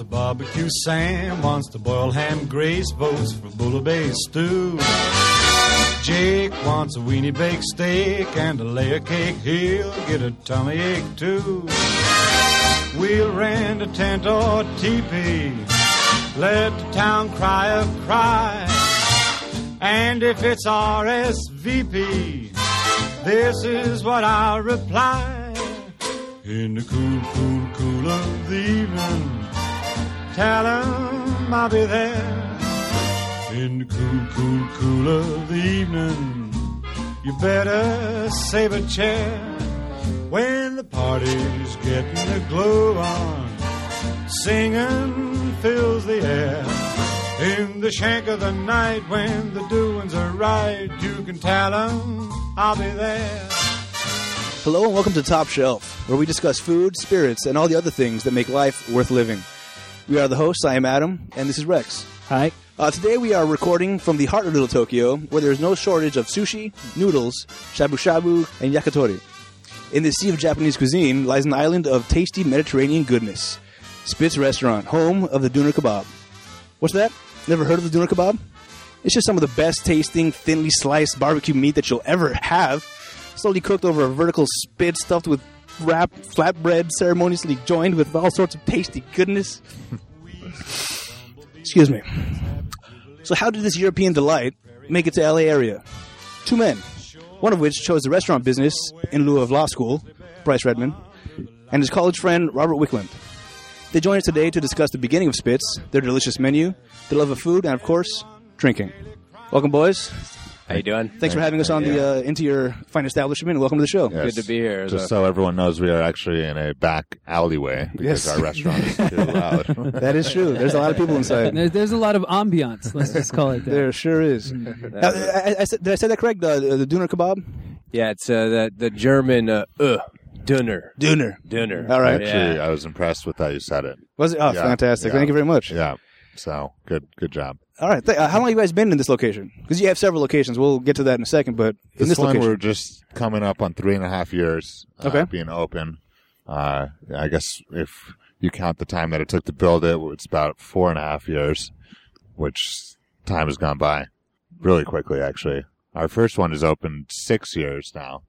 a barbecue Sam, wants to boil ham Grace, votes for bouillabaisse stew. Jake wants a weenie baked steak and a layer cake, he'll get a tummy ache too. We'll rent a tent or teepee, let the town cry a cry. And if it's RSVP, this is what I'll reply. In the cool, cool, cool of the tell 'em I'll be there. In the cool, cool, cool of the evening, you better save a chair. When the party's getting a glow on, singing fills the air. In the shank of the night, when the doings are right, you can tell 'em I'll be there. Hello and welcome to Top Shelf, where we discuss food, spirits, and all the other things that make life worth living. We are the hosts. I am Adam, and this is Recks. Hi. Uh, today we are recording from the heart of Little Tokyo, where there is no shortage of sushi, noodles, shabu shabu, and yakitori. In the sea of Japanese cuisine lies an island of tasty Mediterranean goodness. Spitz Restaurant, home of the Doner Kebab. What's that? Never heard of the Doner Kebab? It's just some of the best tasting, thinly sliced barbecue meat that you'll ever have. Slowly cooked over a vertical spit stuffed with wrap flatbread, ceremoniously joined with all sorts of tasty goodness. Excuse me. So, how did this European delight make it to LA area? Two men, one of which chose the restaurant business in lieu of law school, Bryce Rademan, and his college friend Robert Wicklund. They join us today to discuss the beginning of Spitz, their delicious menu, their love of food, and of course, drinking. Welcome, boys. How you doing? Thanks for having us on the uh, into your fine establishment. and Welcome to the show. Good to be here. Just So- so everyone knows, we are actually in a back alleyway because Yes. our restaurant is too loud. That is true. There's a lot of people inside. There- There's a lot of ambiance. Let's just call it that. There sure is. Now, I, I said, did I say that correct? The, the Döner kebab? yeah, it's uh, the the German uh, uh dinner Döner. dinner. All right. Actually, Yeah. I was impressed with how you said it. Was it? Oh, Yeah, fantastic. yeah. Thank you very much. Yeah. So good, good job. All right. Th- uh, how long have you guys been in this location? Because you have several locations. We'll get to that in a second, but in This, this one, location. we're just coming up on three and a half years. uh, Okay. being open. Uh, I guess if you count the time that it took to build it, it's about four and a half years, which time has gone by really quickly. Actually, our first one is open six years now.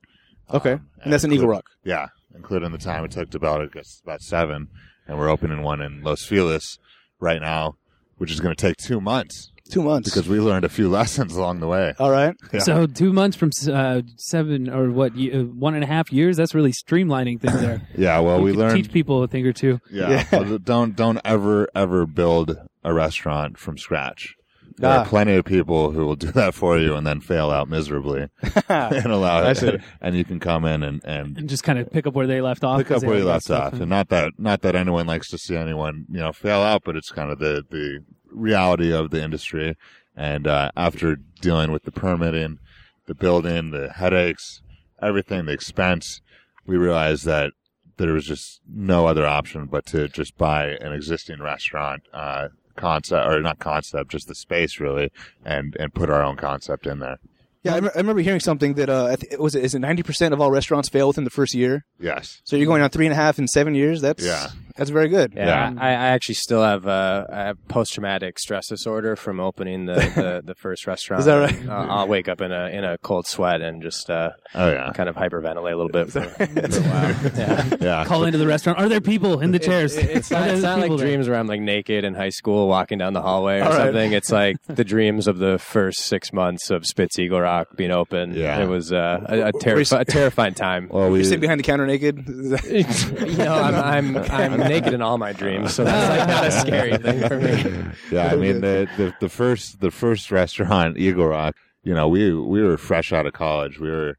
Okay. Um, and that's in Eagle Rock. Yeah, including the time it took to build it, it's about seven, and we're opening one in Los Feliz right now, which is going to take two months Two months. because we learned a few lessons along the way. All right. Yeah. So two months from uh, seven or what ye- uh, one and a half years. That's really streamlining things there. Yeah, well, we You can learned. teach people a thing or two. Yeah, Yeah. well, don't don't ever ever build a restaurant from scratch. There Ah. are plenty of people who will do that for you and then fail out miserably and allow it. see. And you can come in and, and And just kind of pick up where they left off. pick 'cause up where you left off. in. And not that not that anyone likes to see anyone you know fail out, but it's kind of the the reality of the industry. And uh, after dealing with the permitting, the building, the headaches, everything, the expense, we realized that there was just no other option but to just buy an existing restaurant uh, concept or not concept, just the space really, and and put our own concept in there. Yeah, I, rem- I remember hearing something that uh, I th- was it is it ninety percent of all restaurants fail within the first year. Yes. So you're going on three and a half in seven years. That's Yeah. That's very good. Yeah, Yeah. I, I actually still have uh, I post traumatic stress disorder from opening the, the, the first restaurant. Is that right? Uh, I'll wake up in a in a cold sweat and just uh, Oh yeah. kind of hyperventilate a little bit for, for a while. Yeah. Yeah. Call into the restaurant. Are there people in the chairs? It- it's not, it's not like people there? dreams where I'm like naked in high school walking down the hallway or All right. something. It's like the dreams of the first six months of Spitz Eagle Rock being open. Yeah. It was uh, a, a, terrifi- a terrifying time. Well, we You're sitting behind the counter naked. you know, I'm, I'm, I'm naked in all my dreams, so that's like not a scary thing for me. Yeah, I mean the, the the first the first restaurant Eagle Rock. You know, we we were fresh out of college. We were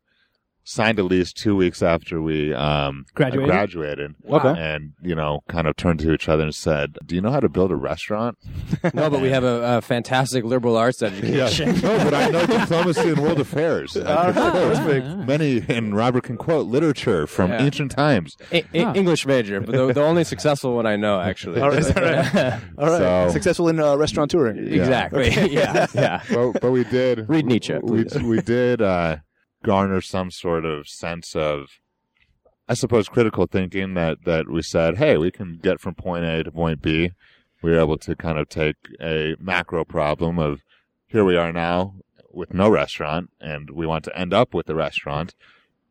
signed a lease two weeks after we um, Graduated? graduated. Okay. And you know, kind of turned to each other and said, "Do you know how to build a restaurant?" No, but we have a, a fantastic liberal arts education. no, but I know diplomacy and world affairs. I can quote many, and Robert can quote literature from Yeah. ancient times. E- e- English major, but the, the only successful one I know, actually. All right, is that right? All right. So- Successful in uh, restaurant touring. Exactly. Yeah. Yeah. but, but we did Read Nietzsche, We we did uh, garner some sort of sense of, I suppose, critical thinking that that we said, hey, we can get from point A to point B, we were able to kind of take a macro problem of here we are now with no restaurant and we want to end up with a restaurant.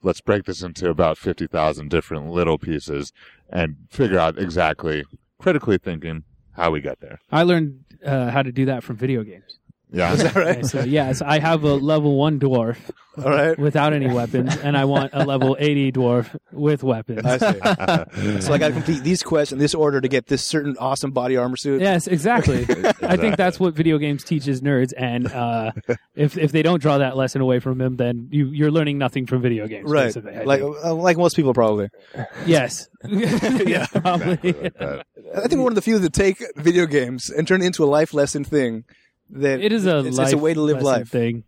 Let's break this into about 50,000 different little pieces and figure out exactly critically thinking how we get there. I learned uh, how to do that from video games. Yeah. Okay, so yes, I have a level one dwarf All right. without any weapons, and I want a level eighty dwarf with weapons. I see. so I got to complete these quests in this order to get this certain awesome body armor suit. Yes, exactly. I think that's what video games teaches nerds, and uh, if if they don't draw that lesson away from them, then you you're learning nothing from video games. Right. Like uh, like most people probably. yes, yeah, probably. Uh, I think we're one of the few that take video games and turn it into a life lesson thing. That It is a it's, life it's a way to live life. thing.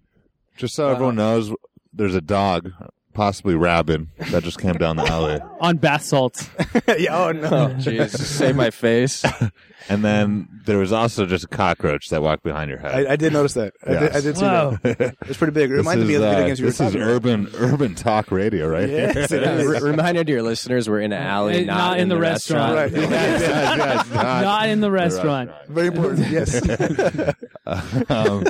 Just so everyone uh, knows, there's a dog, possibly rabid, that just came down the alley. on bath salts. yeah. Oh no. Jeez, save my face. And then there was also just a cockroach that walked behind your head. I, I did notice that. I, did, Yes. I did see Wow. that. It's pretty big. It This reminded me is, of the video uh, games you were This is talking about. urban urban talk radio, right? Yes, it Yeah, is. re- reminder to your listeners, we're in an alley, not, not in the restaurant. Right. Yes, yes, yes, not Not in the the restaurant. Very important. Yes. um,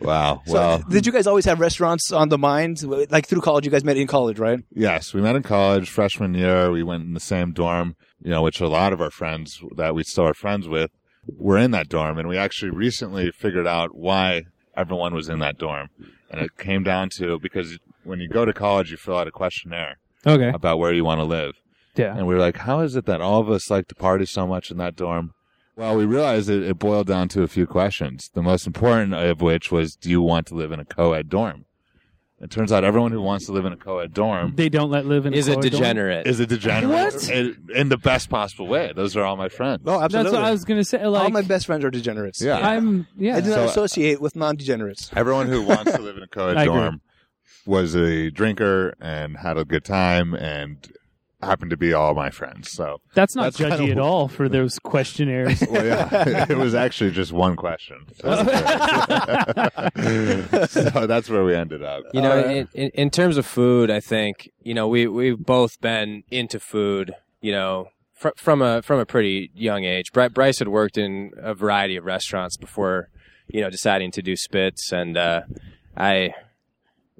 wow. So, Well, did you guys always have restaurants on the mind? Like through college, you guys met in college, right? yes, we met in college freshman year. We went in the same dorm, you know, which a lot of our friends that we still are friends with were in that dorm, and we actually recently figured out why everyone was in that dorm, and it came down to because when you go to college, you fill out a questionnaire Okay. about where you want to live. Yeah. And we were like, how is it that all of us like to party so much in that dorm? Well, we realized it, it boiled down to a few questions. The most important of which was, do you want to live in a co-ed dorm? It turns out everyone who wants to live in a co-ed dorm They don't let live in Is a corridor? degenerate. is a degenerate What? In, in the best possible way. Those are all my friends. Oh, That's what I was gonna say. All Like, my best friends are degenerates. Yeah. I'm yeah. I do not So- uh, associate with non-degenerates. Everyone who wants to live in a co-ed I agree. dorm was a drinker and had a good time and happened to be all my friends. So, That's not That's kind judgy of- at all for those questionnaires. well, yeah, it was actually just one question. So, so that's where we ended up. You know, Uh, in, in, in terms of food, I think you know we we've both been into food. You know, fr- from a from a pretty young age. Bri- Bryce had worked in a variety of restaurants before, you know, deciding to do Spitz, and uh, I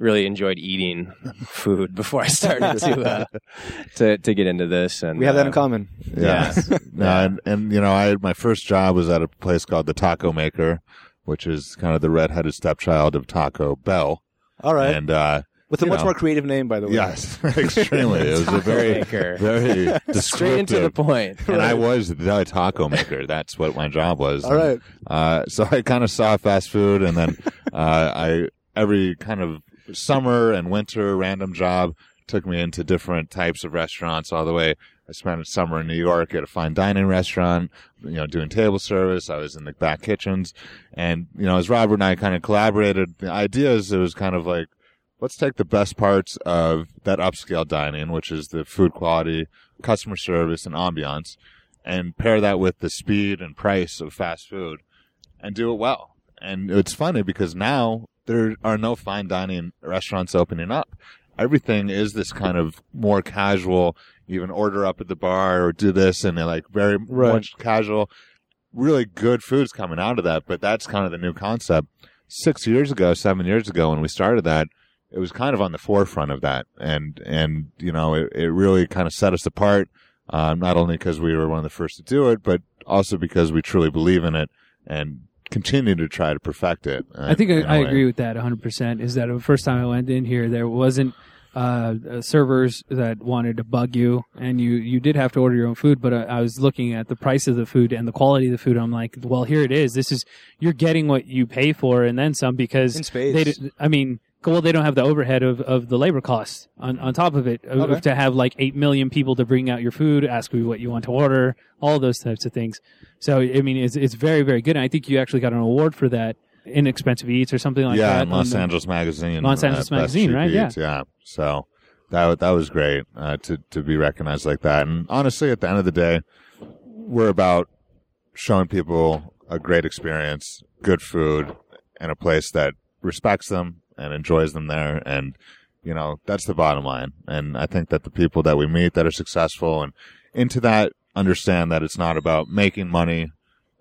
really enjoyed eating food before I started to uh, to to get into this. And We have that in uh, common. Yeah. no, and, and, you know, I my first job was at a place called the Taco Maker, which is kind of the redheaded stepchild of Taco Bell. All right. And, uh, with a you much know. more creative name, by the way. yes, extremely. It was a very, Maker. very Straight into the descriptive. point. And I was the taco maker. That's what my job was. All right. Uh, so I kind of saw fast food, and then uh, I every kind of summer and winter random job took me into different types of restaurants. All the way, I spent a summer in New York at a fine dining restaurant, you know, doing table service. I was in the back kitchens, and you know, as Robert and I kind of collaborated, the ideas it was kind of like. Let's take the best parts of that upscale dining, which is the food quality, customer service, and ambiance, and pair that with the speed and price of fast food and do it well. And it's funny because now there are no fine dining restaurants opening up. Everything is this kind of more casual, even order up at the bar or do this and they're like very Right. much casual. Really good food's coming out of that, but that's kind of the new concept. Six years ago, seven years ago when we started that, it was kind of on the forefront of that. And, and, you know, it, it really kind of set us apart. Um, not only because we were one of the first to do it, but also because we truly believe in it and continue to try to perfect it. uh, I think I, a I, I way. agree with that 100%. Is that the first time I went in here, there wasn't uh, uh, servers that wanted to bug you, and you, you did have to order your own food. But I, I was looking at the price of the food and the quality of the food. I'm like, well, here it is. This is you're getting what you pay for, and then some because In spades. they. d- I mean, well, they don't have the overhead of, of the labor costs on, on top of it. Okay. To have like eight million people to bring out your food, ask you what you want to order, all those types of things. So I mean, it's it's very very good. And I think you actually got an award for that. Inexpensive Eats or something like yeah, that. Yeah, Los the- Angeles Magazine. Los uh, Angeles Best Magazine, right? Yeah. Yeah. So that that was great uh, to to be recognized like that. And honestly, at the end of the day, we're about showing people a great experience, good food, and a place that respects them and enjoys them there. And you know that's the bottom line. And I think that the people that we meet that are successful and into that understand that it's not about making money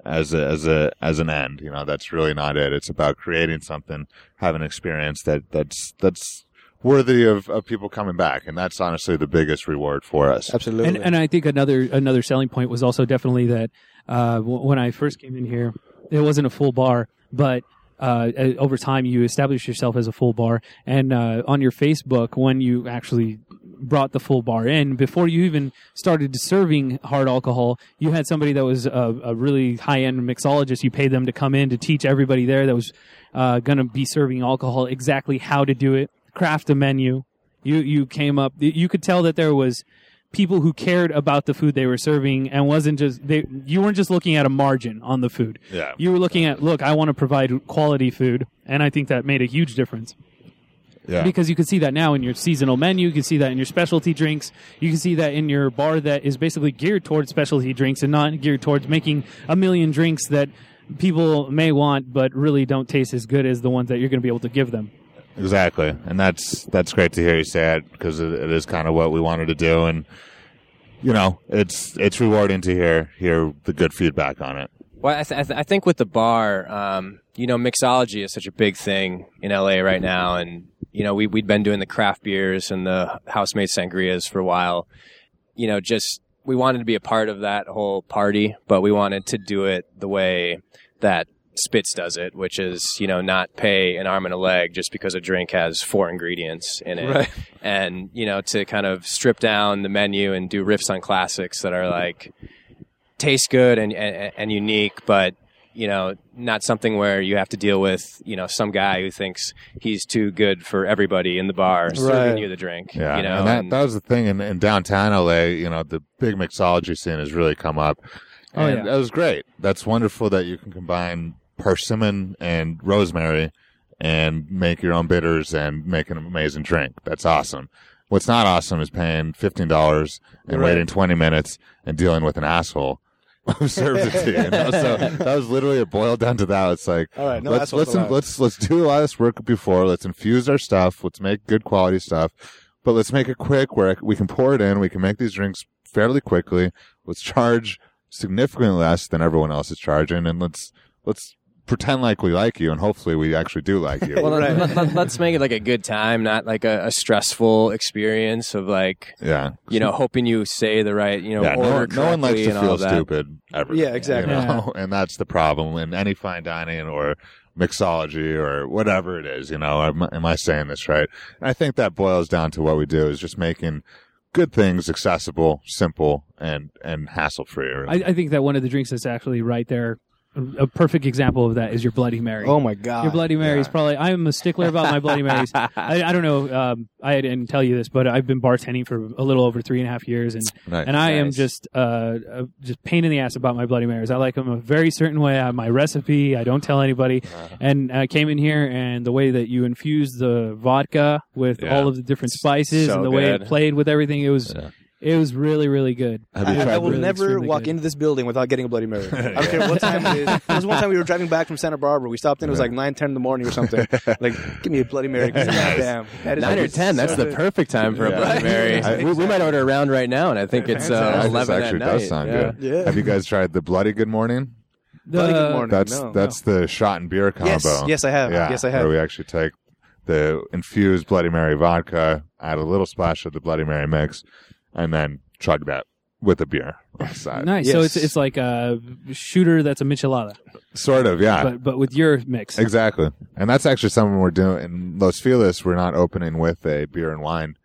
as a as a as an end. You know, that's really not it. It's about creating something, having an experience that that's that's worthy of, of people coming back, and that's honestly the biggest reward for us. Absolutely. And, and I think another another selling point was also definitely that uh, w- when I first came in here, it wasn't a full bar, but uh, uh, over time you establish yourself as a full bar. And uh, on your Facebook, when you actually brought the full bar in, before you even started serving hard alcohol, you had somebody that was a, a really high end mixologist. You paid them to come in to teach everybody there that was uh, going to be serving alcohol exactly how to do it, craft a menu. You you came up. You could tell that there was people who cared about the food they were serving and wasn't just they you weren't just looking at a margin on the food. Yeah. You were looking at look, I want to provide quality food and I think that made a huge difference. Yeah. Because you can see that now in your seasonal menu, you can see that in your specialty drinks, you can see that in your bar that is basically geared towards specialty drinks and not geared towards making a million drinks that people may want but really don't taste as good as the ones that you're going to be able to give them. Exactly, and that's that's great to hear you say it because it, it is kind of what we wanted to do, and you know, it's it's rewarding to hear hear the good feedback on it. Well, I, th- I, th- I think with the bar, um, you know, mixology is such a big thing in LA right now, and you know, we we'd been doing the craft beers and the house-made sangrias for a while. You know, just we wanted to be a part of that whole party, but we wanted to do it the way that Spitz does it, which is you know not pay an arm and a leg just because a drink has four ingredients in it, Right. and you know to kind of strip down the menu and do riffs on classics that are like taste good and, and and unique, but you know not something where you have to deal with you know some guy who thinks he's too good for everybody in the bar serving you the drink. Yeah, you know, and that, and- that was the thing in, in downtown LA. You know, the big mixology scene has really come up. Oh, And yeah. that was great. That's wonderful that you can combine persimmon and rosemary and make your own bitters and make an amazing drink. That's awesome. What's not awesome is paying fifteen dollars and Right. waiting twenty minutes and dealing with an asshole who serves it to you. you know? So that was literally it boiled down to that. It's like All right, no let's let's let's let's do a lot of this work before. Let's infuse our stuff. Let's make good quality stuff, but let's make it quick where we can pour it in. We can make these drinks fairly quickly. Let's charge significantly less than everyone else is charging, and let's let's pretend like we like you, and hopefully we actually do like you. well, Right. let, let, us make it like a good time, not like a, a stressful experience of like yeah, you know hoping you say the right you know yeah. No, order one- no one likes to feel stupid ever. Yeah, exactly. You know? and that's the problem in any fine dining or mixology or whatever it is. You know, am, am I saying this right? And I think that boils down to what we do is just making good things accessible, simple, and and hassle free. I, I think that one of the drinks that's actually right there, a, a perfect example of that is your Bloody Mary. Oh my god. Your Bloody Mary is yeah. probably. I'm a stickler about my Bloody Marys. I, I don't know. Um, I didn't tell you this, but I've been bartending for a little over three and a half years, and Nice. and I am just uh, uh, just pain in the ass about my Bloody Marys. I like them a very certain way. I have my recipe. I don't tell anybody. Uh-huh. And I came in here, and the way that you infused the vodka with Yeah. all of the different spices, So and the way it played with everything, it was Yeah. It was really really good. Have you I, tried I will the- never Extremely walk good. into this building without getting a Bloody Mary. I don't care what time it is. There was one time we were driving back from Santa Barbara. We stopped in. It was like nine, ten in the morning or something. Like, give me a Bloody Mary. Goddamn, that is Nine or ten. That's the perfect time for a Bloody Mary. I- we, we might order a round right now, and I think it's uh, Yeah, this eleven actually at does sound Yeah. good. Yeah. Have you guys tried the Bloody Good Morning? Bloody good morning. That's no, that's the shot and beer combo. Yes, yes, I have. Yeah, Yes, I have. Where we actually take the infused Bloody Mary vodka, add a little splash of the Bloody Mary mix, and then chug that with a beer on the side. Nice. So Yes. it's it's like a shooter that's a michelada, Sort of, yeah. but but with your mix. Exactly. And that's actually something we're doing in Los Feliz. We're not opening with a beer and wine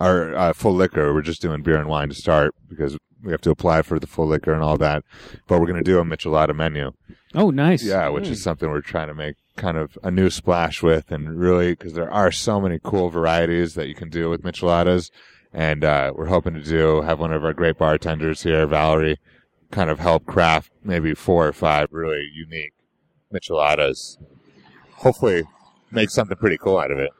or uh, full liquor. We're just doing beer and wine to start because we have to apply for the full liquor and all that. But we're going to do a Michelada menu. Oh, nice. Yeah, which is something we're trying to make kind of a new splash with and really because there are so many cool varieties that you can do with micheladas and uh, we're hoping to do have one of our great bartenders here valerie kind of help craft maybe four or five really unique micheladas hopefully make something pretty cool out of it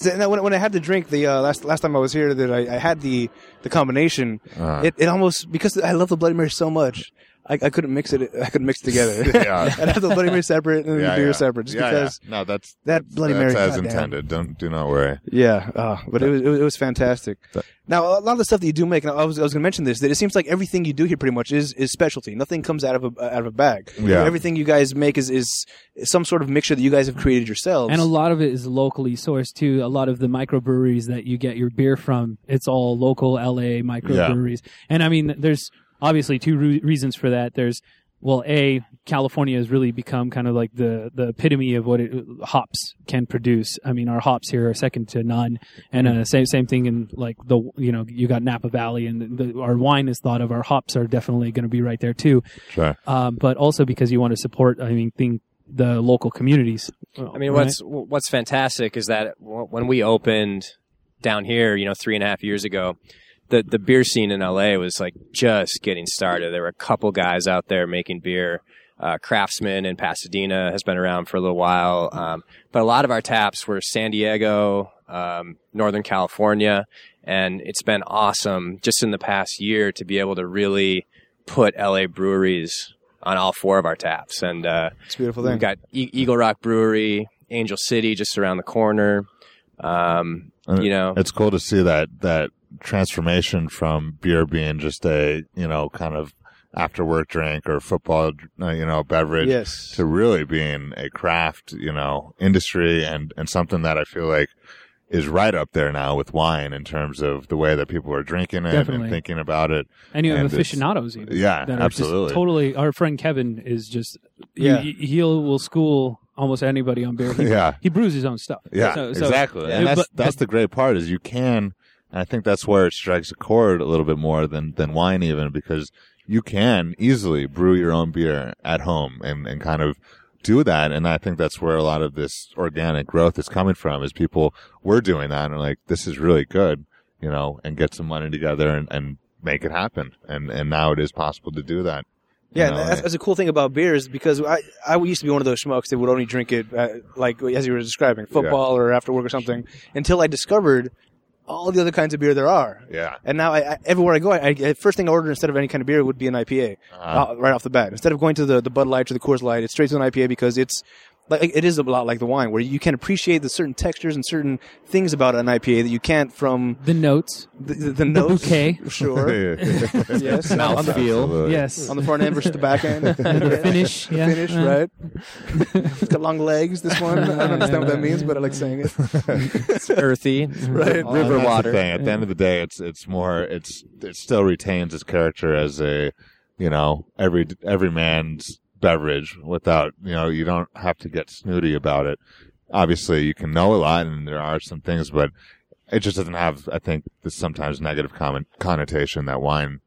So, when, when I had the drink the uh, last last time I was here, that I, I had the the combination. Uh, It, it almost because I love the Bloody Mary so much. I, I couldn't mix it. I couldn't mix it together. Yeah. I'd have the Bloody Mary separate and yeah, the beer yeah. separate, just yeah, because. yeah. no, that's that that's, Bloody that's Mary, as goddamn. intended. Don't do not worry. Yeah, uh, but it was, it was it was fantastic. But- now a lot of the stuff that you do make, and I was I was going to mention this that it seems like everything you do here pretty much is is specialty. Nothing comes out of a out of a bag. Yeah. everything you guys make is is some sort of mixture that you guys have created yourselves. And a lot of it is locally sourced too. A lot of the microbreweries that you get your beer from, it's all local LA microbreweries. And I mean, there's obviously two re- reasons for that. There's well, a California has really become kind of like the the epitome of what it, hops can produce. I mean, our hops here are second to none, and uh, same same thing in like the you know you got Napa Valley, and the, our wine is thought of. Our hops are definitely going to be right there too. Sure. Um, but also because you want to support, I mean, think the local communities. I mean, Right? what's what's fantastic is that when we opened down here, you know, three and a half years ago, the the beer scene in LA was like just getting started. There were a couple guys out there making beer. Uh, Craftsman in Pasadena has been around for a little while, um, but a lot of our taps were San Diego, um, Northern California, and it's been awesome just in the past year to be able to really put LA breweries on all four of our taps. And uh, it's a beautiful We've got e- Eagle Rock Brewery, Angel City, just around the corner. Um, you know, It's cool to see that that transformation from beer being just a you know kind of after work drink or football uh, you know beverage yes, to really being a craft you know industry and and something that I feel like is right up there now with wine in terms of the way that people are drinking it Definitely. and thinking about it. and you have and aficionados even. Yeah, that absolutely. totally. Our friend Kevin is just Yeah. yeah. He will will school almost anybody on beer. He, Yeah. he brews his own stuff. Yeah, So- so- exactly. Yeah, And that's but- that's the great part is you can. And I think that's where it strikes a chord a little bit more than than wine even because you can easily brew your own beer at home and and kind of do that. And I think that's where a lot of this organic growth is coming from is people were doing that and are like this is really good, you know, and get some money together and and make it happen. And and now it is possible to do that. yeah. You know, that's, that's a cool thing about beer is because I I used to be one of those schmucks that would only drink it uh, like as you were describing football or after work or something until I discovered all the other kinds of beer there are. yeah. And now, I, I, everywhere I go, I, I, first thing I order instead of any kind of beer would be an IPA Uh-huh. uh, right off the bat. Instead of going to the, the Bud Light or the Coors Light, it's straight to an IPA because it's like it is a lot like the wine, where you can appreciate the certain textures and certain things about an IPA that you can't from The notes. the, the, the notes. bouquet. sure. yes. on, the, Absolutely. Yes. on the front end versus the back end. the finish. The yeah. finish, Uh, right? it's got long legs. This one, I don't understand what that means, but I like saying it. it's earthy, Right. River That's the water. thing. At the end of the day, it's it's more it's it still retains its character as a you know every every man's beverage without you know you don't have to get snooty about it. Obviously, you can know a lot, and there are some things, but it just doesn't have I think the sometimes negative comment, connotation that wine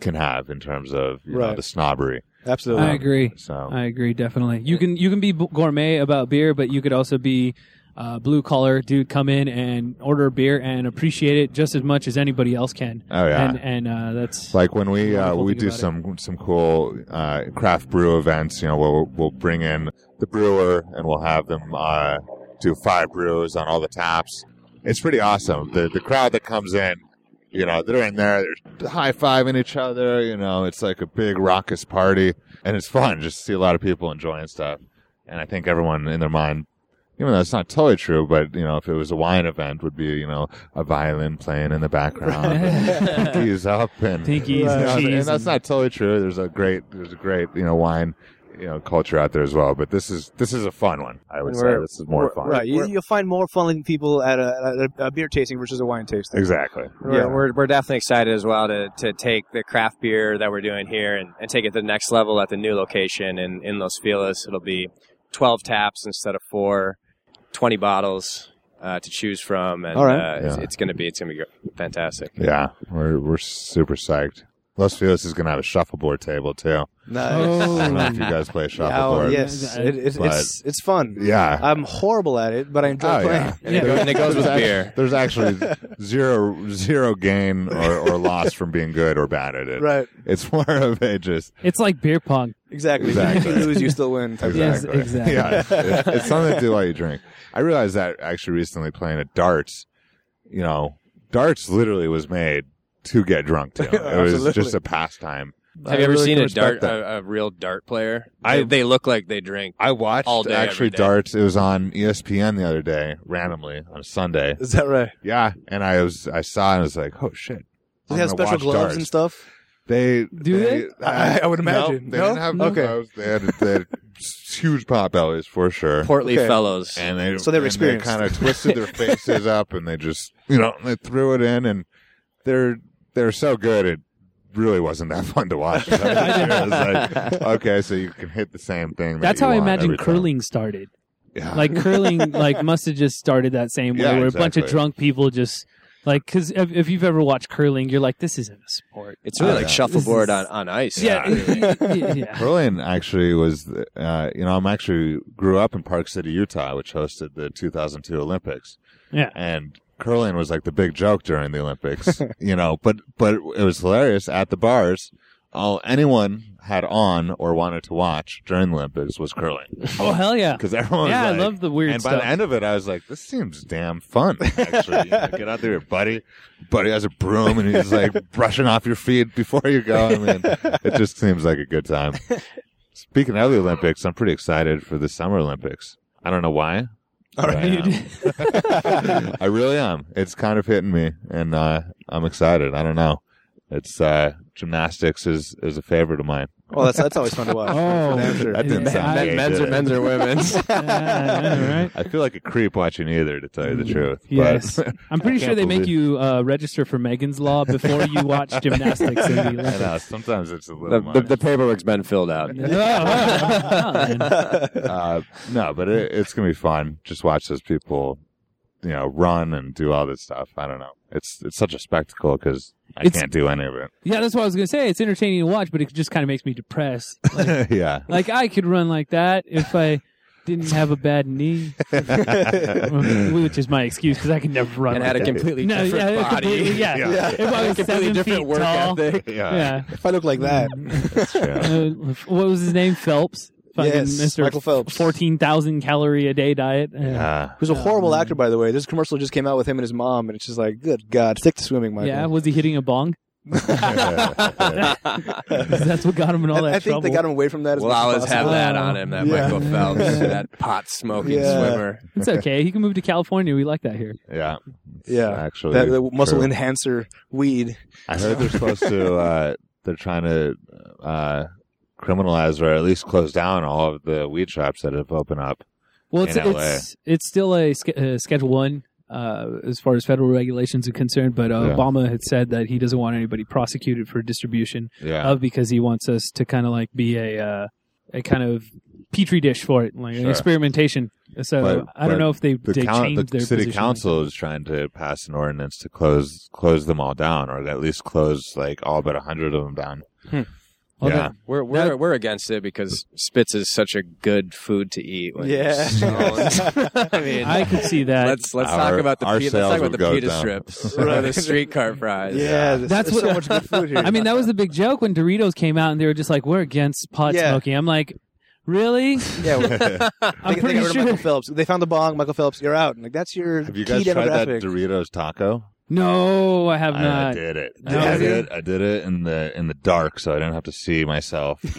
can have in terms of you know the snobbery. Absolutely. I agree. So I agree. Definitely. You can you can be gourmet about beer, but you could also be uh, blue collar dude. Come in and order a beer and appreciate it just as much as anybody else can. Oh, yeah. And and uh, that's like when we uh, we do about it. some some cool uh, craft brew events, you know, we'll we'll bring in the brewer and we'll have them uh, do five brews on all the taps. It's pretty awesome. The the crowd that comes in, you know, they're in there, they're high fiving each other. You know, it's like a big raucous party, and it's fun just to see a lot of people enjoying stuff. And I think everyone in their mind. Even though it's not totally true, but you know, if it was a wine event, would be you know a violin playing in the background, and pinkies up, and Pinkies you and know, cheese and that's not totally true. There's a great, there's a great, you know, wine, you know, culture out there as well. But this is this is a fun one. I would say We're- this is more fun. Right. You, you'll find more fun people at a, at a, a beer tasting versus a wine tasting. Exactly. We're, Yeah. we're, we're definitely excited as well to, to take the craft beer that we're doing here and, and take it to the next level at the new location in, in Los Feliz. It'll be 12 taps instead of four, 20 bottles uh, to choose from. And All right. uh, it's, Yeah. it's going to be it's gonna be fantastic. Yeah, we're we're super psyched. Los Feliz is going to have a shuffleboard table too. Nice. I don't know if you guys play shuffleboard. Oh, shuffleboard. yes. It, it, it's, it's fun. Yeah. I'm horrible at it, but I enjoy Oh, playing. yeah. And, it, go- and it goes with beer. There's actually zero zero gain or, or loss from being good or bad at it. Right. It's more of a just it's like beer pong. Exactly. Exactly. You lose, you still win. type of Yes, exactly. Yeah, it's, it's something to do while you drink. I realized that actually recently playing at darts. You know, darts literally was made to get drunk to. It was just a pastime. Have you ever really seen a dart, a, a real dart player? I- they, they look like they drink. I watched all day, actually every day. darts. It was on ESPN the other day, randomly on a Sunday. Is that right? Yeah, and I was I saw it and I was like, oh shit. Do they have special gloves darts. and stuff? They Do they? I- I would imagine. No, they No? didn't have Okay. gloves. They had, they had huge pot bellies for sure. Portly Okay. fellows. and they So they were and experienced. kind of twisted their faces up and they just you know they threw it in and they're they're so good it really wasn't that fun to watch. it was like, okay, so you can hit the same thing. that That's you how I want imagine every time. curling started. Yeah. Like curling, like must have just started that same way, Yeah, where a bunch of exactly. drunk people just like because if, if you've ever watched curling, you're like, this isn't a sport. it's really Oh, like yeah. shuffleboard This on, on ice. Yeah, yeah. yeah. Curling actually was, uh, you know, I'm actually grew up in Park City, Utah, which hosted the 2002 Olympics. Yeah. And curling was like the big joke during the Olympics, you know, but, but it was hilarious at the bars. All anyone had on or wanted to watch during the Olympics was curling Oh hell yeah! because everyone Yeah, I like, love the weird and by stuff. the end of it, I was like, this seems damn fun, actually. You know, get out there, buddy. Buddy has a broom and he's like brushing off your feet before you go. I mean, it just seems like a good time. Speaking of the Olympics, I'm pretty excited for the Summer Olympics. I don't know why. All but I I really am. It's kind of hitting me, and uh, I'm excited. I don't know. It's uh, gymnastics is is a favorite of mine. Well, that's that's always fun to watch. Oh, That didn't Yeah, sound I- gay, men's, or, men's or women's. Yeah, right? I feel like a creep watching either, to tell you the truth. But- Yes, I'm pretty sure they can't make you uh, register for Megan's Law before you watch gymnastics in the I Olympics. know. Sometimes it's a the, little the, much. the paperwork's been filled out. Oh, oh, oh, man. uh, no, but it, it's gonna be fun. Just watch those people, you know, run and do all this stuff. I don't know. It's it's such a spectacle because I It's- can't do any of it. yeah, that's what I was gonna say. It's entertaining to watch, but it just kind of makes me depressed. Like, yeah. like I could run like that if I didn't have a bad knee, which is my excuse because I can never run. and like had a that. completely no, different yeah, body. completely, yeah. Yeah. If I was completely seven different feet work tall, ethic. Yeah. yeah. if I look like that, Yeah. Uh, what was his name? Phelps. Fucking Yes, Mr. Michael Phelps. Fourteen thousand calorie a day diet. Yeah. who's a horrible man. actor, by the way. This commercial just came out with him and his mom, and it's just like, good God, stick to swimming, Michael. Yeah, was he hitting a bong? That's what got him in all I, that I think trouble. they got him away from that. As We'll much as always have that on him, that Yeah. Michael Phelps, Yeah. that pot smoking Yeah. swimmer. It's okay. He can move to California. We like that here. yeah. It's Yeah. Actually, That, the muscle true. enhancer weed. I heard they're supposed to. Uh, they're trying to uh, criminalize or at least close down all of the weed shops that have opened up. Well, it's it's it's still a sch- uh, Schedule One uh, as far as federal regulations are concerned. But uh, Yeah. Obama had said that he doesn't want anybody prosecuted for distribution Yeah. of because he wants us to kind of like be a uh, a kind of petri dish for it, like an experimentation. So But- I don't know if they the, they coun- changed the their city position. council is trying to pass an ordinance to close close them all down, or at least close like all but a hundred of them down. Well, yeah, We're we're we're against it because Spitz is such a good food to eat. When Yeah. I mean, I could see that. let's let's Our- talk about the pita, let's talk about the pita down. strips Right. or the street cart fries. Yeah, That's that's what- so much good food here. I mean, that was the big joke when Doritos came out and they were just like, "We're against pot Yeah. smoking." I'm like, "Really?" yeah, I'm they, they pretty got rid of sure. Michael Phelps. They found the bong. Michael Phelps, you're out. Like that's your Have you key guys tried that. Doritos taco? No, I have I, I did it. No, I have you? did. I did it in the in the dark, so I didn't have to see myself.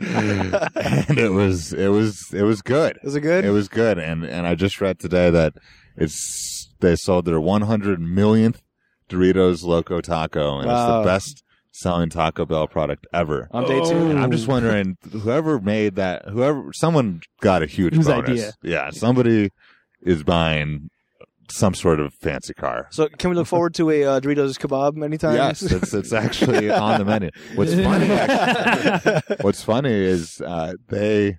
and it was it was it was good. Is it good? It was good, and and I just read today that it's they sold their 100 millionth Doritos Loco Taco, and Wow. it's the best selling Taco Bell product ever. on day two. And I'm just wondering, whoever made that, whoever, someone got a huge Whose bonus. idea? Yeah, somebody is buying some sort of fancy car. So can we look forward to a uh, Doritos kebab anytime? Yes, it's it's actually on the menu. What's funny? actually- what's funny is uh, they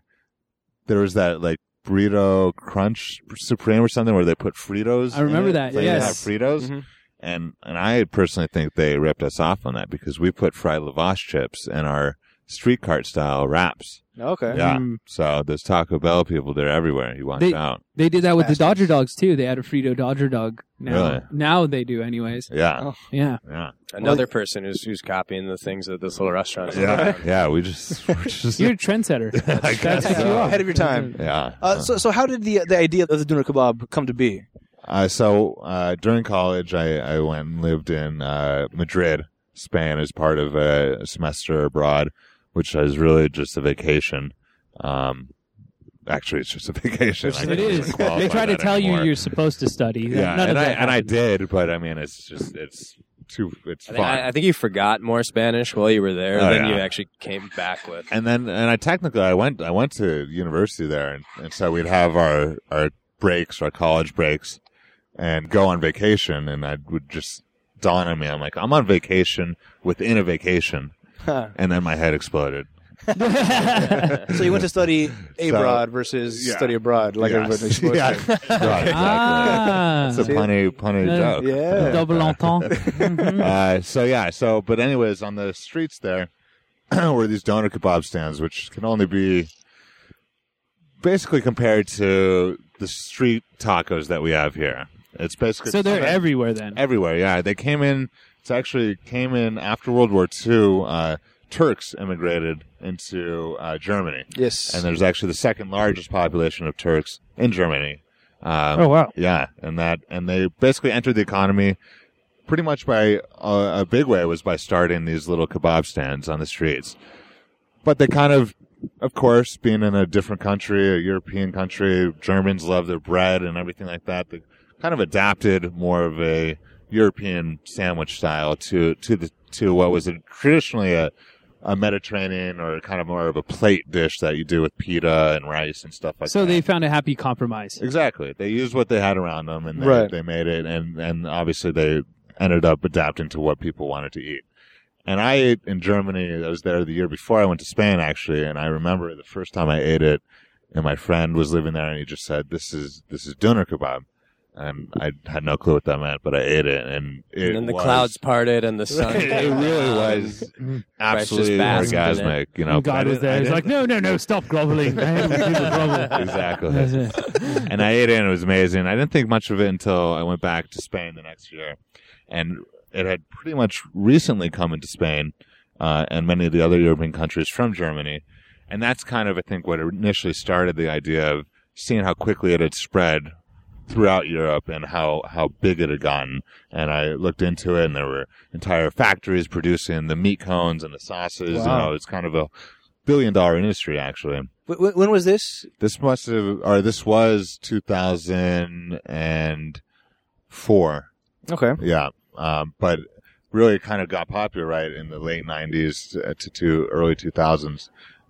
there was that like burrito crunch supreme or something where they put Fritos. I remember in it. that, They yes. have Fritos. Mhm. And and I personally think they ripped us off on that because we put fried lavash chips in our street cart style wraps. Okay. Yeah. Mm. So there's Taco Bell people. They're everywhere. You watch They- out. They did that with the Dodger dogs too. They had a Frito Dodger dog. Now, Really? now they do, anyways. Yeah. Oh. Yeah. Yeah. Another person who's who's copying the things that this little restaurant is Yeah. doing. Yeah. We just, we're just You're a trendsetter. I guess That's so. you. Ahead of your time. yeah. Uh, so, so how did the the idea of the doner kebab come to be? Uh, so uh, during college, I, I went and lived in uh, Madrid Spain as part of a semester abroad, which is really just a vacation. Um, actually, it's just a vacation. I It can't is. even qualify They try to tell you anymore. you're supposed to study. yeah, None and of I and I did, but I mean, it's just it's too it's I fun. I, I think you forgot more Spanish while you were there Oh, than yeah. you actually came back with. and then and I technically I went I went to university there and, and so we'd have our our breaks our college breaks and go on vacation and I would just dawn on me I'm like I'm on vacation within a vacation Huh. And then my head exploded so you went to study So- abroad versus Yeah. study abroad, like Yes. everybody supposed yeah. to. Right, exactly. Ah, It's a punny punny Yeah. joke Yeah. double entente. Mhm. uh, so yeah, so but anyways, on the streets there were these doner kebab stands, which can only be basically compared to the street tacos that we have here. It's basically So they're everywhere then. everywhere. Yeah, they came in. It's actually came in after World War II. Uh, Turks immigrated into uh, Germany, Yes. and there's actually the second largest population of Turks in Germany. Um, Oh wow. yeah, and that and they basically entered the economy pretty much by uh, a big way was by starting these little kebab stands on the streets. But they kind of, of course, being in a different country, a European country, Germans love their bread and everything like that. They kind of adapted more of a European sandwich style to to the to what was a, traditionally a a Mediterranean or kind of more of a plate dish that you do with pita and rice and stuff like So that. So they found a happy compromise. Exactly. They used what they had around them, and they, Right. they made it, and and obviously they ended up adapting to what people wanted to eat. And I ate in Germany. I was there the year before I went to Spain, actually, and I remember the first time I ate it, and my friend was living there, and he just said, "This is this is doner kebab," and I had no clue what that meant, but I ate it, and it and then the was- clouds parted and the sun. It really was absolutely basked in orgasmic, you know. And but God was there. He's like, no, no, no, stop groveling. I had people grovel. exactly. And I ate it and it was amazing. I didn't think much of it until I went back to Spain the next year. And it had pretty much recently come into Spain uh, and many of the other European countries from Germany. And that's kind of, I think, what initially started the idea of seeing how quickly it had spread throughout Europe and how, how big it had gotten. And I looked into it and there were entire factories producing the meat cones and the sauces. You Wow. know, it's kind of a billion dollar industry actually. Wh- wh- when was this? This must have, or this was 2004. Okay. Yeah. Um, but really kind of got popular right in the late 90s to, to, to early 2000s.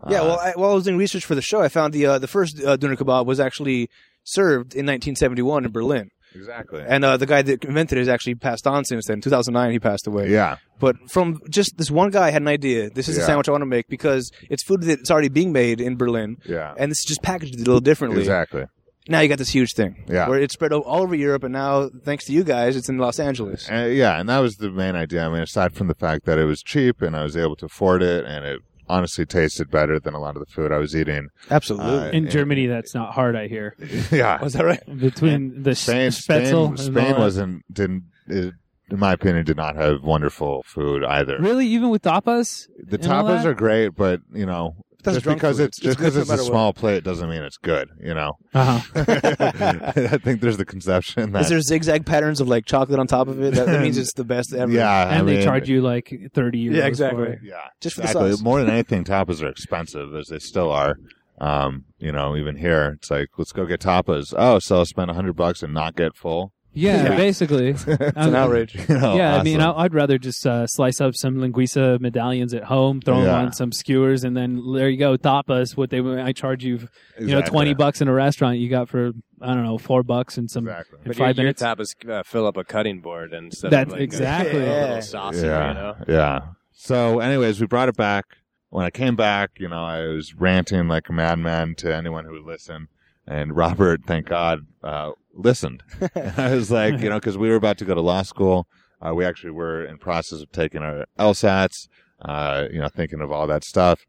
Yeah, Uh, well, I, while I was doing research for the show, I found the uh, the first uh, doner kebab was actually served in 1971 in Berlin, exactly. and uh, the guy that invented it has actually passed on since then. 2009, he passed away. yeah. But from just this one guy had an idea. This is the Yeah. sandwich I want to make because it's food that's already being made in Berlin, Yeah. and this is just packaged a little differently. Exactly. Now you got this huge thing, Yeah. where it's spread all over Europe, and now thanks to you guys, it's in Los Angeles. Uh, yeah. And that was the main idea. I mean, aside from the fact that it was cheap and I was able to afford it and it honestly tasted better than a lot of the food I was eating. Absolutely. Uh, In Yeah. Germany, that's not hard, I hear. yeah. was that right? Between the Spain, Spätzle Spain, and Spain wasn't, didn't, it, in my opinion, did not have wonderful food either. Really, even with tapas? The tapas are great, but you know, That's just because food. it's It's just good because no it's a matter what. small plate doesn't mean it's good. You know, Uh-huh. I think there's the conception that Is there zigzag patterns of like chocolate on top of it? That, that means it's the best ever. yeah, I And they mean, charge you like 30 euros. Yeah, exactly. for it. yeah, Just for the exactly. sauce. More than anything, tapas are expensive as they still are. Um, you know, even here, it's like let's go get tapas. Oh, so I'll spend a hundred bucks and not get full. Yeah, Yeah. basically. It's an outrage. You know, yeah, I mean. I- I'd rather just uh, slice up some linguiça medallions at home, throw them on some skewers, and then there you go. Tapas, what they I charge you, you know, twenty bucks in a restaurant, you got for I don't know four bucks and some Exactly. in But your, five your minutes. tapas uh, fill up a cutting board instead That's of like exactly. a, a Yeah. little saucer, yeah, you know. yeah. So, anyways, we brought it back. When I came back, you know, I was ranting like a madman to anyone who would listen. And Robert, thank God, uh, listened. I was like, you know, because we were about to go to law school. Uh, we actually were in process of taking our LSATs. Uh, you know, thinking of all that stuff.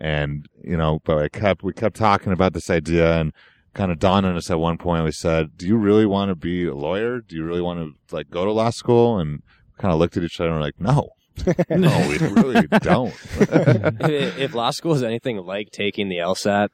And you know, but I kept we kept talking about this idea and kind of dawned on us at one point. We said, "Do you really want to be a lawyer? Do you really want to like go to law school?" And kind of looked at each other and were like, "No." No, we really don't. if if law school is anything like taking the LSAT,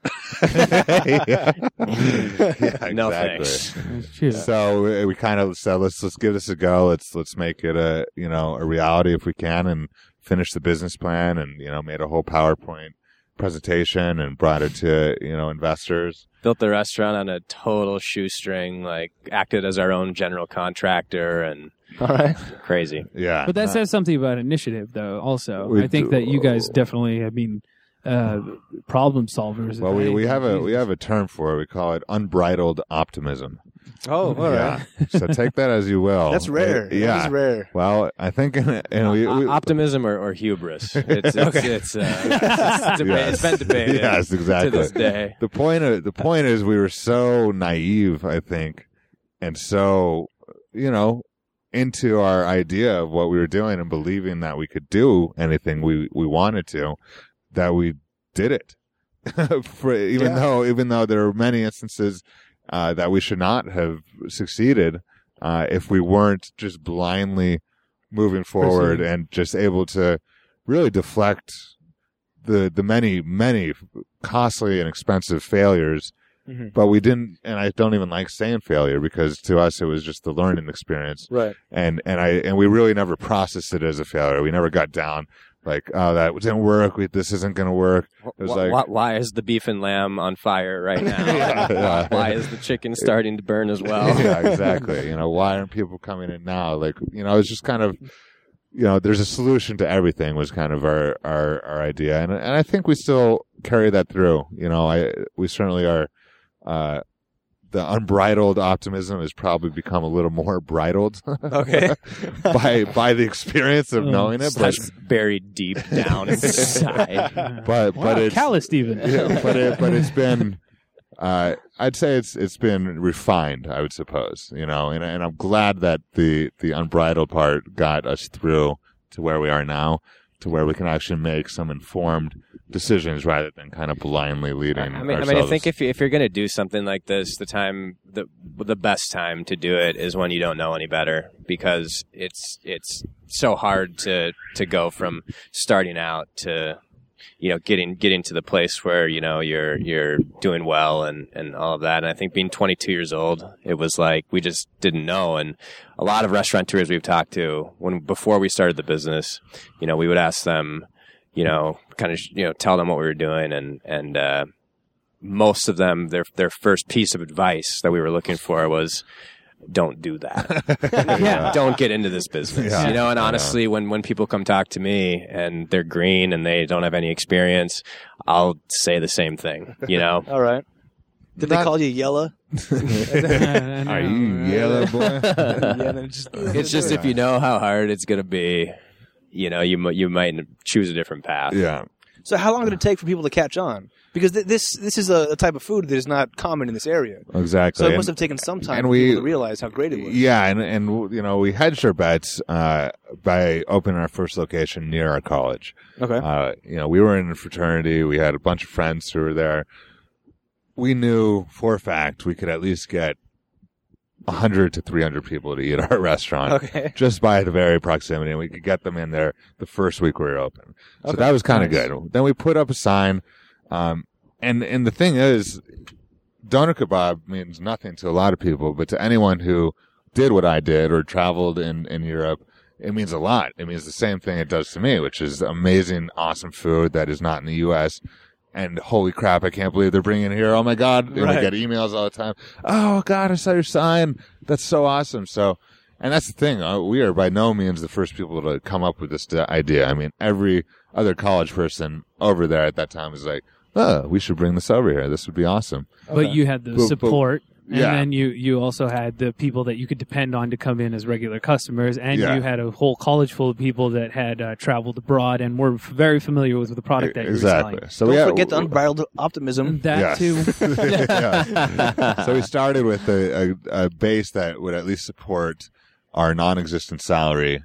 yeah. Yeah, no exactly. That's. So we, we kind of said, let's let's give this a go. Let's let's make it a you know a reality if we can, and finish the business plan, and you know made a whole PowerPoint presentation and brought it to you know investors. built the restaurant on a total shoestring, like acted as our own general contractor and All right. crazy. Yeah, But that says something about initiative, though. Also, We I think do- that you guys definitely, I mean, uh, problem solvers. well, we, we have a we have a term for it. We call it unbridled optimism. Oh, all right. Yeah. so take that as you will. That's rare. It- yeah. That is rare. Well, I think, and we, we O- optimism or, or hubris. It's it's, it's, uh, it's, deba- Yes. it's been debated Yes, exactly. to this day. the point of the point is we were so naive, I think, and so you know into our idea of what we were doing and believing that we could do anything we we wanted to, that we did it. For, even Yeah. though even though there are many instances uh, that we should not have succeeded uh, if we weren't just blindly moving forward and just able to really deflect the the many many costly and expensive failures Mhm. but we didn't and i don't even like saying failure because to us it was just the learning experience Right. and and i and we really never processed it as a failure we never got down like oh that didn't work we, this isn't going to work it was Wh- like why, why is the beef and lamb on fire right now? Yeah, yeah. Why is the chicken starting to burn as well? yeah exactly you know why aren't people coming in now like you know it's just kind of you know there's a solution to everything was kind of our our our idea and and i think we still carry that through you know i we certainly are uh the unbridled optimism has probably become a little more bridled Okay. by by the experience of Oh, knowing it but That's buried deep down inside. but wow, but it's calloused even. yeah, but it but it's been uh, I'd say it's it's been refined, I would suppose, you know, and and I'm glad that the the unbridled part got us through to where we are now, to where we can actually make some informed decisions rather than kind of blindly leading. I mean, I mean, I think if you, if you're going to do something like this, the time the the best time to do it is when you don't know any better, because it's it's so hard to to go from starting out to you know getting getting to the place where you know you're you're doing well and and all of that. And I think being 22 years old, it was like we just didn't know. And a lot of restaurateurs we've talked to when before we started the business, you know, we would ask them you know, kind of, you know, tell them what we were doing and, and, uh, most of them, their, their first piece of advice that we were looking for was, don't do that. Yeah. Don't get into this business. Yeah. You know, and honestly, when, when people come talk to me and they're green and they don't have any experience, I'll say the same thing, you know? All right. Did they call you Yella? are you yellow boy? yeah, just, It's just if you know how hard it's going to be, you know, you, you might choose a different path. yeah. So how long did it take for people to catch on? Because th- this this is a, a type of food that is not common in this area. Exactly. So it And- must have taken some time and for we- people to realize how great it was. Yeah, and and you know we hedged our bets uh, by opening our first location near our college. Okay. Uh, you know, we were in a fraternity. We had a bunch of friends who were there. We knew for a fact we could at least get hundred to three hundred people to eat our restaurant. Okay. Just by the very proximity, and we could get them in there the first week we were open. So Okay. that was kind of Nice. good. Then we put up a sign, um, and and the thing is, doner kebab means nothing to a lot of people, but to anyone who did what I did or traveled in in Europe, it means a lot. It means the same thing it does to me, which is amazing, awesome food that is not in the U.S. And holy crap, I can't believe they're bringing it here. Oh my God. And Right. we get emails all the time. Oh God, I saw your sign. That's so awesome. So, and that's the thing. Uh, we are by no means the first people to come up with this idea. I mean, every other college person over there at that time was like, oh, we should bring this over here. This would be awesome. But you had the But- but- support, and yeah. then you you also had the people that you could depend on to come in as regular customers, and Yeah. you had a whole college full of people that had uh, traveled abroad and were f- very familiar with the product that you were exactly. selling. So Don't we had- forget the unbridled optimism. That Yes. too. So we started with a, a, a base that would at least support our non-existent salary,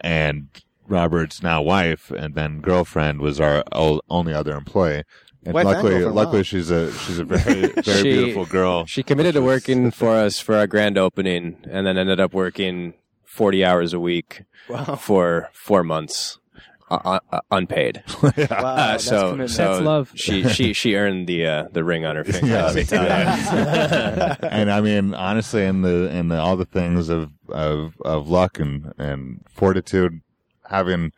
and Robert's now wife and then girlfriend was our o- only other employee. And Wife luckily, girlfriend, luckily wow. she's a she's a very very She- beautiful girl. She committed to working for us for our grand opening and then ended up working 40 hours a week Wow. for four months, uh, uh, unpaid. Wow. Uh, that's so, commitment. so That's love. she she she earned the uh, the ring on her finger. Yeah, let me tell yeah. and I mean, honestly, in the in the, all the things of of of luck and and fortitude, having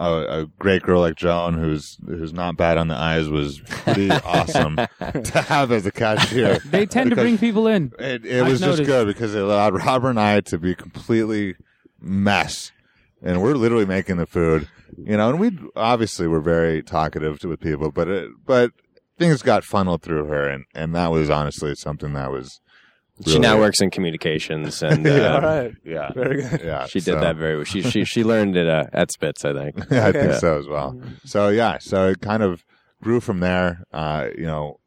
a, a great girl like Joan, who's who's not bad on the eyes, was pretty awesome to have as a cashier. They tend to bring people in. It, it I've was just good because it allowed Robert and I to be completely mess, and we're literally making the food, you know. And we obviously were very talkative to, with people, but it, but things got funneled through her, and and that was honestly something that was. She now works in communications, and uh, All right. Yeah, Very good. yeah. she did so- that very well. She she she learned it uh, at Spitz, I think. Yeah, I think Yeah. so as well. So yeah, so it kind of grew from there. Uh, you know,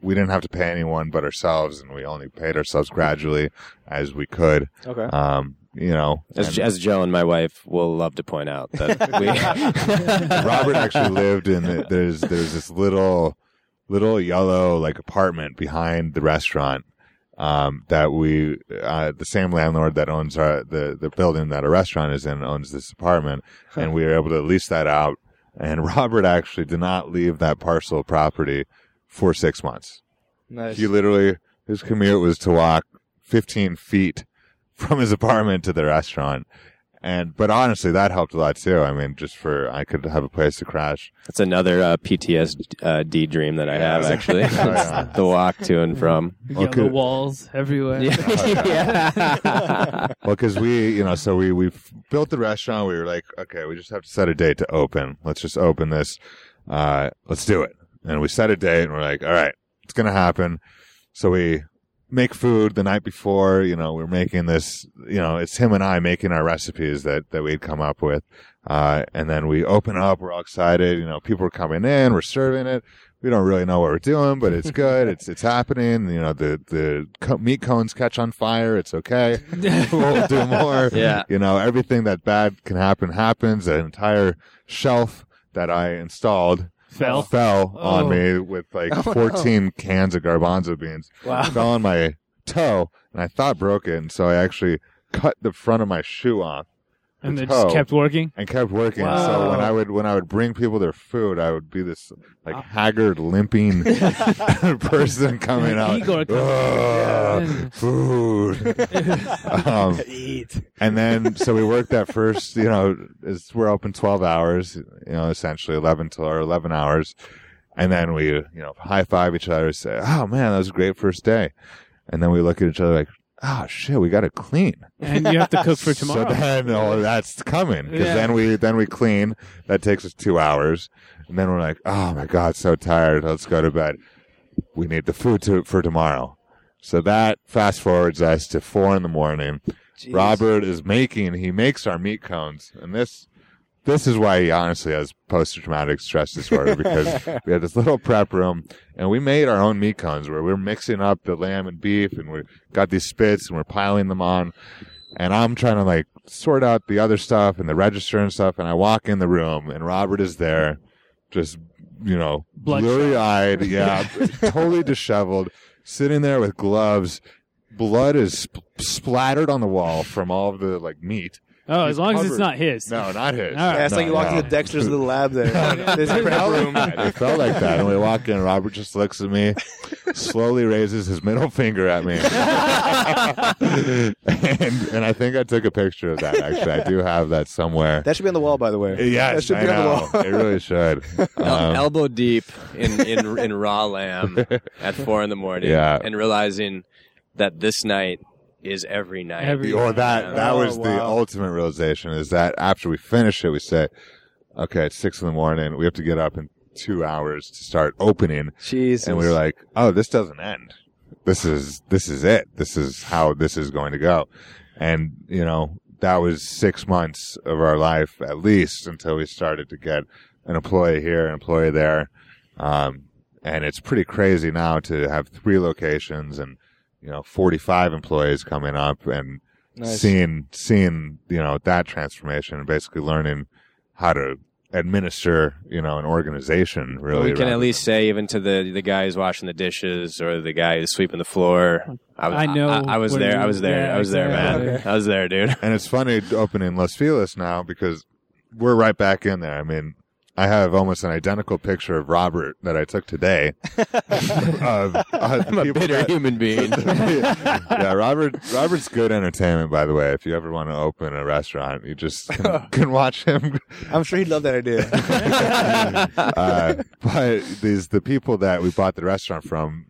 we didn't have to pay anyone but ourselves, and we only paid ourselves gradually as we could. Okay. Um, you know, As, and as Joe and my wife will love to point out that we Robert actually lived in the, there's there's this little little yellow like apartment behind the restaurant um, that we uh, the same landlord that owns our the the building that a restaurant is in owns this apartment, and we were able to lease that out. And Robert actually did not leave that parcel of property for six months. Nice. He literally his commute was to walk 15 feet from his apartment to the restaurant. And but honestly, that helped a lot too. I mean, just for I could have a place to crash. That's another uh, PTSD dream that I have, actually. yeah. the walk to and from. Yellow Okay. walls everywhere. yeah. Well, because we, you know, so we we built the restaurant. We were like, okay, we just have to set a date to open. Let's just open this. Uh, let's do it. And we set a date, and we're like, all right, it's gonna happen. So we make food the night before. You know, we're making this. You know, it's him and I making our recipes that that we'd come up with. Uh, and then we open up. We're all excited. You know, people are coming in. We're serving it. We don't really know what we're doing, but it's good. it's it's happening. You know, the the co- meat cones catch on fire. It's okay. we'll do more. Yeah. You know, everything that bad can happen happens. An entire shelf that I installed Fell? fell on Oh. me with like 14 cans of garbanzo beans. Wow. Fell on my toe and I thought broke it. And so I actually cut the front of my shoe off and the it just kept working. and kept working. So when I would when I would bring people their food, I would be this like haggard, limping person coming out. Igor coming "Ugh, food. um, Eat. and then so we worked that first. You know, is we're open twelve hours. You know, essentially eleven to or eleven hours. And then we, you know, high five each other, say, "Oh man, that was a great first day." And then we look at each other like, "Oh shit, we got to clean." And you have to cook for tomorrow. So then, oh, that's coming because Yeah. then we then we clean. That takes us two hours, and then we're like, oh my god, so tired. Let's go to bed. We need the food to, for tomorrow. So that fast forwards us to four in the morning. Jeez. Robert is making. He makes our meat cones, and this. This is why he honestly has post-traumatic stress disorder because we had this little prep room and we made our own meat cones where we're mixing up the lamb and beef and we got these spits and we're piling them on and I'm trying to like sort out the other stuff and the register and stuff. And I walk in the room and Robert is there, just, you know, Bloodshot. blurry eyed. Yeah. totally disheveled, sitting there with gloves. Blood is sp- splattered on the wall from all of the like meat. Oh, He's as long as it's covered. not his. No, not his. All right. Yeah, it's No, like you walk no. into Dexter's little lab there. This It prep felt room. like that. It felt like that. And we walk in, Robert just looks at me, slowly raises his middle finger at me. and and I think I took a picture of that actually. I do have that somewhere. That should be on the wall, by the way. yes, that should I be on the know. wall. it really should. Um, elbow deep in, in in raw lamb at four in the morning, Yeah. and realizing that this night is every night. Every- or that that Oh, was the ultimate realization is that after we finish it, we say, okay, it's six in the morning. We have to get up in two hours to start opening. Jesus. and we were like, "Oh, this doesn't end. This is this is it. This is how this is going to go." And you know, that was six months of our life at least until we started to get an employee here, an employee there, um, and it's pretty crazy now to have three locations and you know forty five employees coming up and Nice. seeing seeing you know that transformation and basically learning how to administer, you know, an organization. Really, we can at least say even to the the guy who's washing the dishes or the guy who's sweeping the floor. I, was- I know I, I was what there. I was there. I was there, man. exactly. I was there, dude. And it's funny opening Los Feliz now because we're right back in there. I mean, I have almost an identical picture of Robert that I took today. of, uh, I'm a bitter that- human being. yeah, Robert. Robert's good entertainment, by the way. If you ever want to open a restaurant, you just can, can watch him. I'm sure he'd love that idea. uh, but these the people that we bought the restaurant from.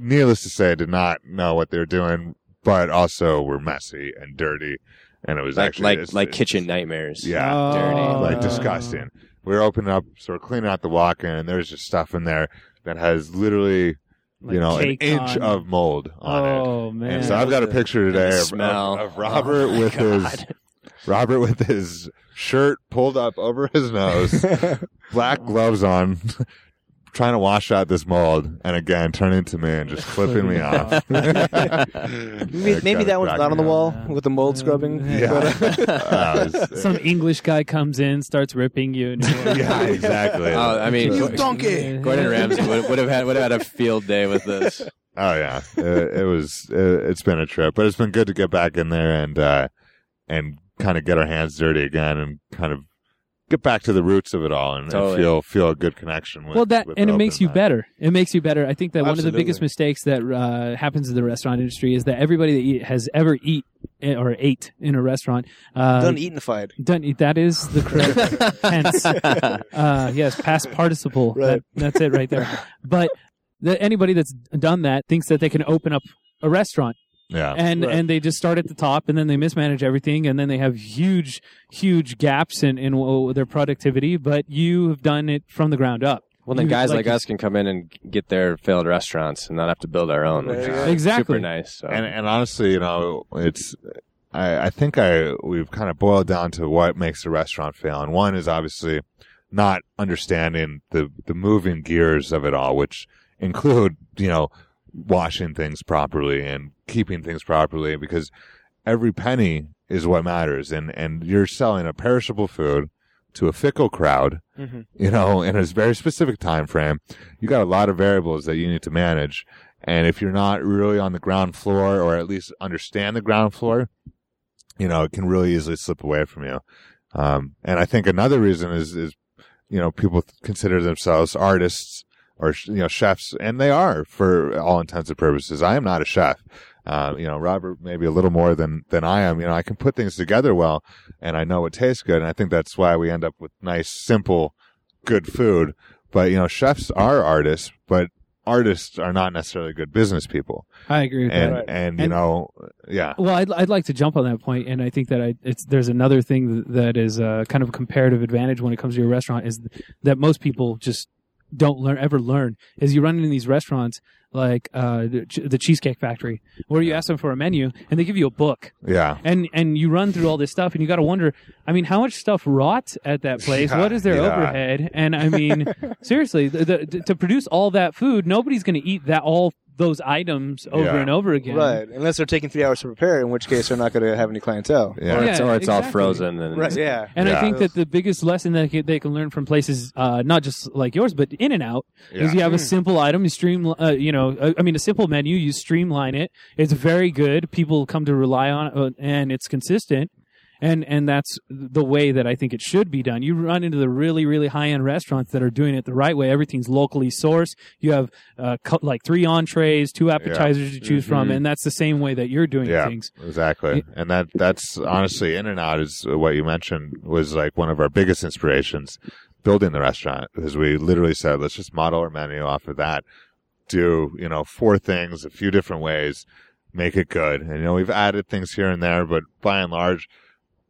Needless to say, did not know what they were doing, but also were messy and dirty, and it was like actually like it's- like it's- kitchen nightmares. Yeah, Oh. dirty. like disgusting. We were opening up, so we're cleaning out the walk-in, and there's just stuff in there that has literally, Like you know, an inch on- of mold on it. Oh man! And so I've got a picture today of, smell. of, of Robert Oh, my with his Robert with his shirt pulled up over his nose, black gloves on, trying to wash out this mold, and again turning to me and just flipping me off. maybe, maybe that one's not on the wall with the mold scrubbing. Yeah, Uh, it's- Some English guy comes in, starts ripping you. And you're like, yeah, exactly. Oh, I mean, You Gor- donkey! Gordon Ramsay would, would have had would have had a field day with this. Oh yeah, it, it was. It, it's been a trip, but it's been good to get back in there and uh, and kind of get our hands dirty again and kind of get back to the roots of it all and, and feel feel a good connection. With, well, that with and it makes you mind. better. It makes you better. I think that one of the biggest mistakes that uh, happens in the restaurant industry is that everybody that eat, has ever eat eh, or ate in a restaurant uh, Done eatinified. Done. eat. That is the correct tense. Uh, yes, past participle. Right. That, that's it right there. But the, anybody that's done that thinks that they can open up a restaurant Yeah, and Right. and they just start at the top and then they mismanage everything and then they have huge huge gaps in in their productivity. But you have done it from the ground up. Well, then You- guys like like, us can come in and get their failed restaurants and not have to build our own. Which There is go. Exactly. super nice. So. and and honestly, you know, it's. I, I think I we've kind of boiled down to what makes a restaurant fail, and one is obviously not understanding the the moving gears of it all, which include you know washing things properly and keeping things properly, because every penny is what matters, and and you're selling a perishable food to a fickle crowd, Mhm. you know, in a very specific time frame. You got a lot of variables that you need to manage. And if you're not really on the ground floor or at least understand the ground floor, you know, it can really easily slip away from you. Um, and I think another reason is, is, you know, people consider themselves artists or, you know, chefs, and they are for all intents and purposes. I am not a chef. Uh, you know, Robert maybe a little more than, than I am. You know, I can put things together well and I know it tastes good. And I think that's why we end up with nice, simple, good food. But, you know, chefs are artists, but artists are not necessarily good business people. I agree with And, that. Right. and, you And- know, yeah. Well, I'd, I'd like to jump on that point, and I think that I, it's there's another thing that is uh, kind of a comparative advantage when it comes to your restaurant is that most people just don't learn ever learn is you run into these restaurants like uh, the, the Cheesecake Factory where you ask them for a menu and they give you a book Yeah. and and you run through all this stuff and you got to wonder I mean how much stuff rots at that place Yeah, what is their yeah. overhead and I mean seriously the, the, to produce all that food nobody's going to eat that all those items over Yeah. and over again Right. Unless they're taking three hours to prepare, in which case they're not going to have any clientele. Yeah. or it's, or it's all exactly. frozen. And Right. Yeah. And I Yeah. think that the biggest lesson that they- they can learn from places, uh, not just like yours, but In-N-Out, is you have a simple item, you stream, uh, you know, uh, I mean, a simple menu, you streamline it. It's very good. People come to rely on it, uh, and it's consistent. And and that's the way that I think it should be done. You run into the really really high end restaurants that are doing it the right way. Everything's locally sourced. You have uh, like three entrees, two appetizers to choose from, Mhm. and that's the same way that you're doing Yeah. things. Exactly. And that, that's honestly In-N-Out is what you mentioned was like one of our biggest inspirations building the restaurant because we literally said, let's just model our menu off of that. Do, you know, four things a few different ways, make it good. And, you know, we've added things here and there, but by and large,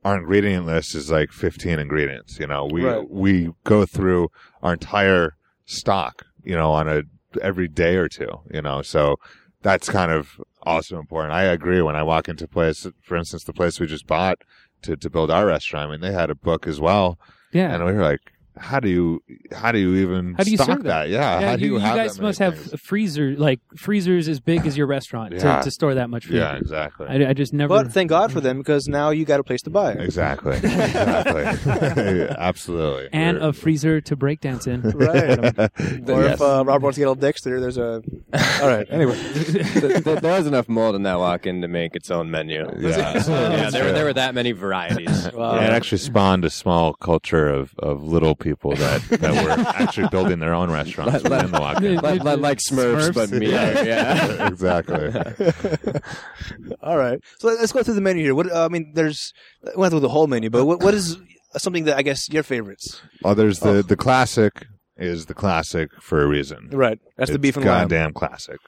our ingredient list is like 15 ingredients. You know, we, Right. we go through our entire stock, you know, on a every day or two, you know, so that's kind of also important. I agree when I walk into place, for instance, the place we just bought to, to build our restaurant, I mean, they had a book as well. Yeah. And we were like, how do you how do you even How do you stock serve that? that? Yeah, Yeah, how do you, you, you guys that must have things? a freezer, like freezers as big as your restaurant Yeah. to, to store that much food. Yeah, exactly. I, I just never. But thank God for them because now you got a place to buy. Exactly. exactly. Absolutely. and We're- a freezer to breakdance in. Right. or Yes. if uh, Robert wants to get all Dexter, there's a. All right. Anyway. Th- th- there was enough mold in that walk-in to make its own menu. Yeah. yeah, there, were- there were that many varieties. Wow. Yeah, it actually spawned a small culture of, of little people that, that were actually building their own restaurants Let- let- within the walk-in. like, like, like Smurfs, Smurfs? but me. Yeah. exactly. All right. So let's go through the menu here. What uh, I mean, there's we went through the whole menu, but what, what is something that I guess your favorites? Oh, there's the the classic is the classic for a reason. Right. That's the beef and lamb. goddamn classic,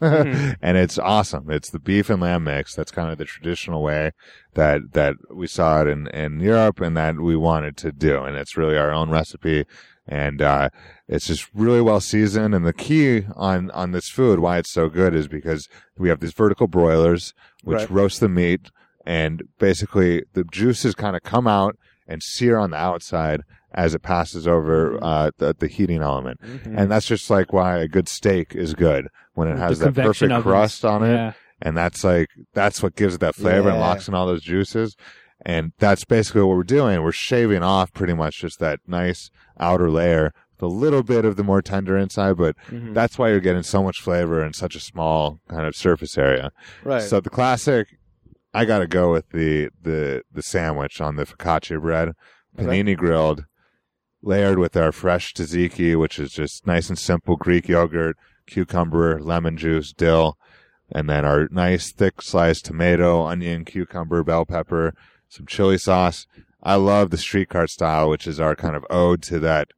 Mhm. and it's awesome. It's the beef and lamb mix. That's kind of the traditional way that that we saw it in in Europe, and that we wanted to do. And it's really our own recipe, and uh, it's just really well seasoned. And the key on on this food, why it's so good, is because we have these vertical broilers which Right. roast the meat, and basically the juices kind of come out and sear on the outside as it passes over uh, the, the heating element. And that's just like why a good steak is good when it The has that perfect ovens. crust on it. Yeah. And that's like, that's what gives it that flavor and locks in all those juices. And that's basically what we're doing. We're shaving off pretty much just that nice outer layer with a little bit of the more tender inside, but Mhm. that's why you're getting so much flavor in such a small kind of surface area. Right. So the classic, I got to go with the the the sandwich on the focaccia bread, panini grilled, layered with our fresh tzatziki, which is just nice and simple Greek yogurt, cucumber, lemon juice, dill, and then our nice thick sliced tomato, onion, cucumber, bell pepper, some chili sauce. I love the street cart style, which is our kind of ode to that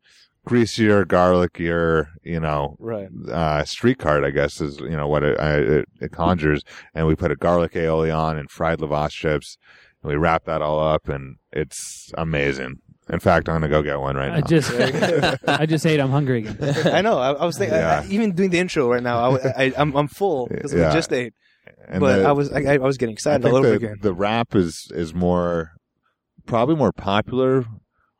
greasier, garlicier, you know, right. uh, street cart, I guess, is you know what it, I, it, it conjures. And we put a garlic aioli on and fried lavash chips, and we wrap that all up, and it's amazing. In fact, I'm gonna go get one right I now. just, I just ate. I'm hungry again. I know. I, I was thinking, Yeah. I, I- even doing the intro right now, I, I, I'm, I'm full because Yeah. we just ate. And but the- I was, I, I was getting I excited think all over the, again. the wrap is is more probably more popular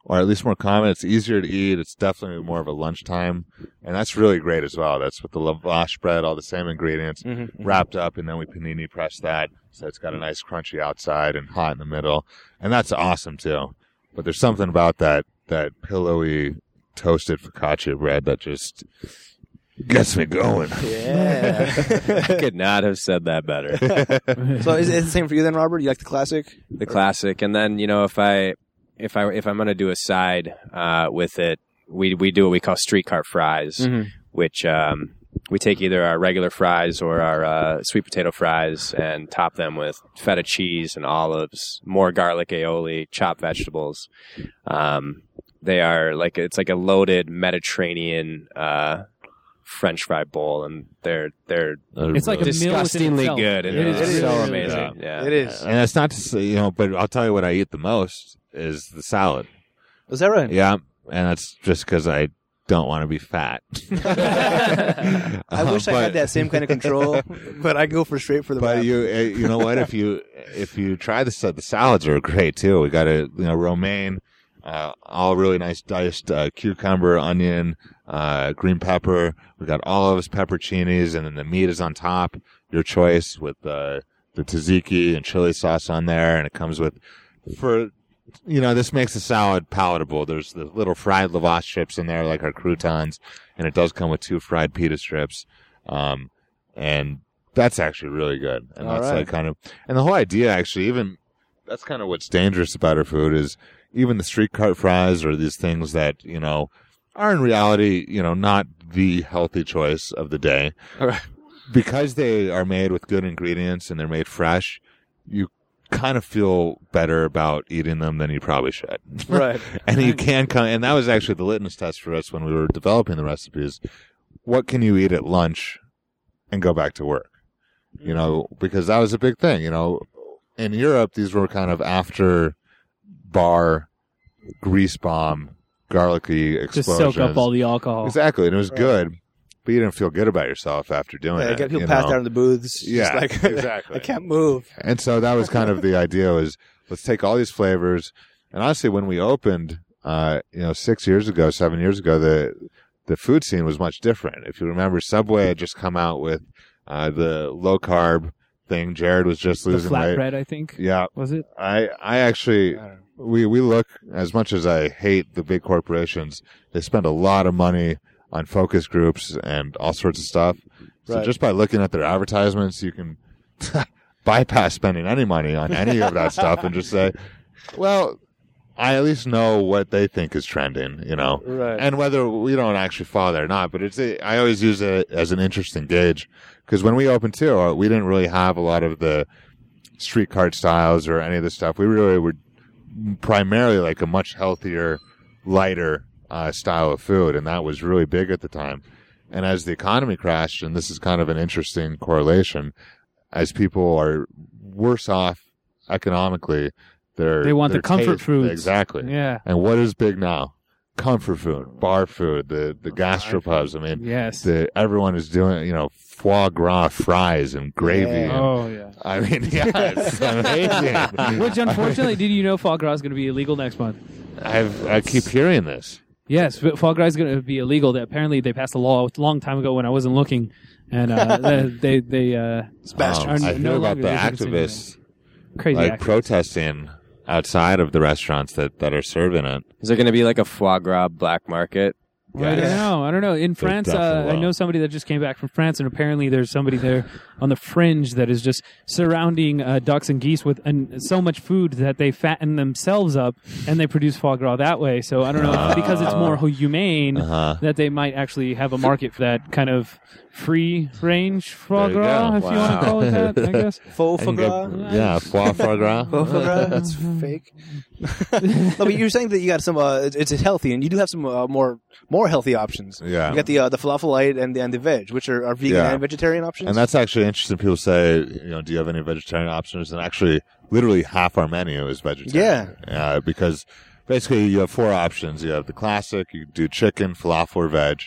or at least more common. It's easier to eat. It's definitely more of a lunchtime, and that's really great as well. That's with the lavash bread, all the same ingredients. Mhm. wrapped up, and then we panini press that, so it's got a nice crunchy outside and hot in the middle, and that's awesome too. But there's something about that that pillowy toasted focaccia bread that just gets me going. Yeah. I could not have said that better. so is it the same for you then, Robert? You like the classic? the classic. And then you know if I if I if I'm gonna do a side uh, with it, we we do what we call street cart fries, Mhm. which um, we take either our regular fries or our uh, sweet potato fries and top them with feta cheese and olives, more garlic aioli, chopped vegetables. Um, they are like it's like a loaded Mediterranean. Uh, French fry bowl, and they're they're It's like a meal within disgustingly itself. good, and It it's so It is. amazing. Yeah. It is. and that's not to say, you know, but I'll tell you what I eat the most is the salad. Is that right? Yeah, and that's just because I don't want to be fat. I Uh, wish I had that same kind of control, but I go for straight for the But wrap. you, uh, you know what? If you if you try the sa- the salads are great too. We got a you know romaine, uh, all really nice diced uh, cucumber, onion, uh, green pepper. We got olives, pepperoncinis, and then the meat is on top. Your choice with uh, the tzatziki and chili sauce on there, and it comes with for you know this makes the salad palatable. There's the little fried lavash chips in there, like our croutons, and it does come with two fried pita strips. Um, and that's actually really good. And All that's right. like kind of, and the whole idea actually, even that's kind of what's dangerous about our food is even the street cart fries or these things that, you know, are in reality, you know, not the healthy choice of the day. All right. Because they are made with good ingredients and they're made fresh, you kind of feel better about eating them than you probably should. right. and you can come, and that was actually the litmus test for us when we were developing the recipes. What can you eat at lunch and go back to work? You know, mm-hmm. because that was a big thing. You know, in Europe, these were kind of after bar, grease bomb, garlicky Just explosions. soak up all the alcohol. exactly, and it was Right. good, but you didn't feel good about yourself after doing Yeah, it. get people you passed know? out in the booths. Yeah, like, exactly. I can't move. And so that was kind of the idea was let's take all these flavors. And honestly, when we opened, uh, you know, six years ago, seven years ago, the the food scene was much different. If you remember, Subway had just come out with uh, the low carb thing. Jared was just The losing weight. flatbread, I think. Yeah, Was it? I I actually I don't know. we we look as much as I hate the big corporations, they spend a lot of money on focus groups and all sorts of stuff. So Right. just by looking at their advertisements, you can bypass spending any money on any of that stuff and just say, well, I at least know what they think is trending, you know, Right. and whether we don't actually follow that or not. But it's a, I always use it as an interesting gauge because when we opened too, uh, we didn't really have a lot of the street cart styles or any of the stuff. We really were primarily like a much healthier, lighter uh, style of food, and that was really big at the time. And as the economy crashed, and this is kind of an interesting correlation, as people are worse off economically, they're They want the comfort food exactly. Yeah. And what is big now? Comfort food, bar food, the the gastropubs. I mean, Yes. the everyone is doing you know foie gras fries and gravy. Yeah. and- oh yeah. I mean, yeah, it's amazing. Which unfortunately, did you know foie gras is going to be illegal next month? I've I keep hearing this. Yes, but foie gras is going to be illegal. That apparently they passed a law a long time ago when I wasn't looking, and uh, they they uh, Bastards. Um, I Are hear about the able to consume activists crazy. like actors. protesting outside of the restaurants that, that are serving it. Is there going to be like a foie gras black market? I don't know. I don't know. In France, uh, I know somebody that just came back from France, and apparently there's somebody there on the fringe that is just surrounding uh, ducks and geese with and so much food that they fatten themselves up and they produce foie gras that way. So I don't know if because it's more humane Uh-huh. that they might actually have a market for that kind of free range foie There you gras, go. if you want to call it that. I guess. Faux I foie can go- gras. yeah, foie foie gras. Faux foie gras. That's fake. no, but you're saying that you got some. Uh, it's, it's healthy, and you do have some uh, more more healthy options. Yeah. You got the uh, the falafel light and the and the veg, which are, are vegan Yeah. and vegetarian options. And that's actually interesting. People say, you know, do you have any vegetarian options? And actually, literally half our menu is vegetarian. Yeah. Because basically you have four options. You have the classic, you do chicken, falafel, or veg.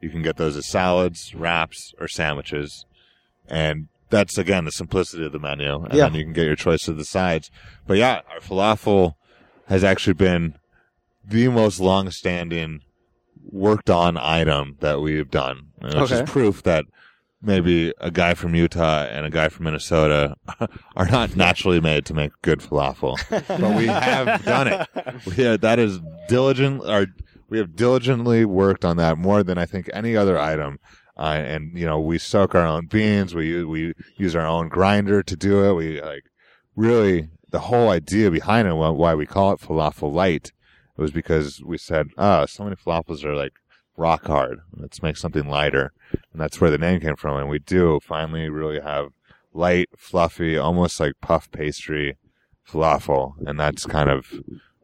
You can get those as salads, wraps, or sandwiches. And that's again the simplicity of the menu. And Yeah. then you can get your choice of the sides. But yeah, our falafel has actually been the most long standing worked on item that we've done. Which Okay. is proof that maybe a guy from Utah and a guy from Minnesota are not naturally made to make good falafel, but we have done it. We have, that is diligent. Or we have diligently worked on that more than I think any other item. Uh, and you know, we soak our own beans. We we use our own grinder to do it. We like really the whole idea behind it, why we call it falafel light, was because we said, oh, so many falafels are like rock hard. Let's make something lighter. And that's where the name came from. And we do finally really have light, fluffy, almost like puff pastry falafel. And that's kind of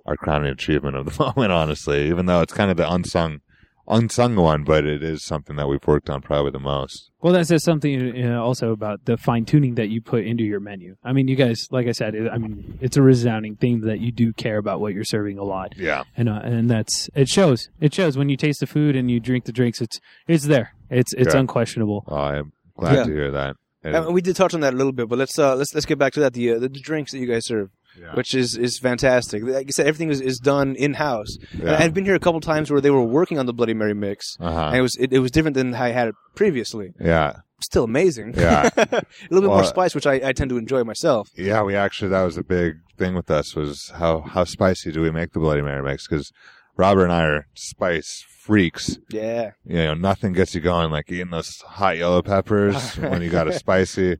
our crowning achievement of the moment, honestly, even though it's kind of the unsung, unsung one, but it is something that we've worked on probably the most. Well, that says something uh, also about the fine tuning that you put into your menu. I mean, you guys, like I said, it, I mean, it's a resounding theme that you do care about what you're serving a lot, Yeah. and uh, and that's it shows. It shows when you taste the food and you drink the drinks. It's it's there. It's it's Yeah. unquestionable. Well, I'm glad Yeah. to hear that. And- And we did touch on that a little bit, but let's uh, let's let's get back to that. The uh, the, drinks that you guys serve, Yeah. which is is fantastic. Like you said, everything is, is done in house. Yeah. I've been here a couple times where they were working on the Bloody Mary mix, Uh-huh. and it was it, it was different than how I had it previously. yeah. Still amazing. Yeah. a little bit more spice, which I, I tend to enjoy myself. Yeah, we actually that was a big thing with us was how how spicy do we make the Bloody Mary mix? Because Robert and I are spice freaks. Yeah. You know, nothing gets you going like eating those hot yellow peppers when you got a spicy.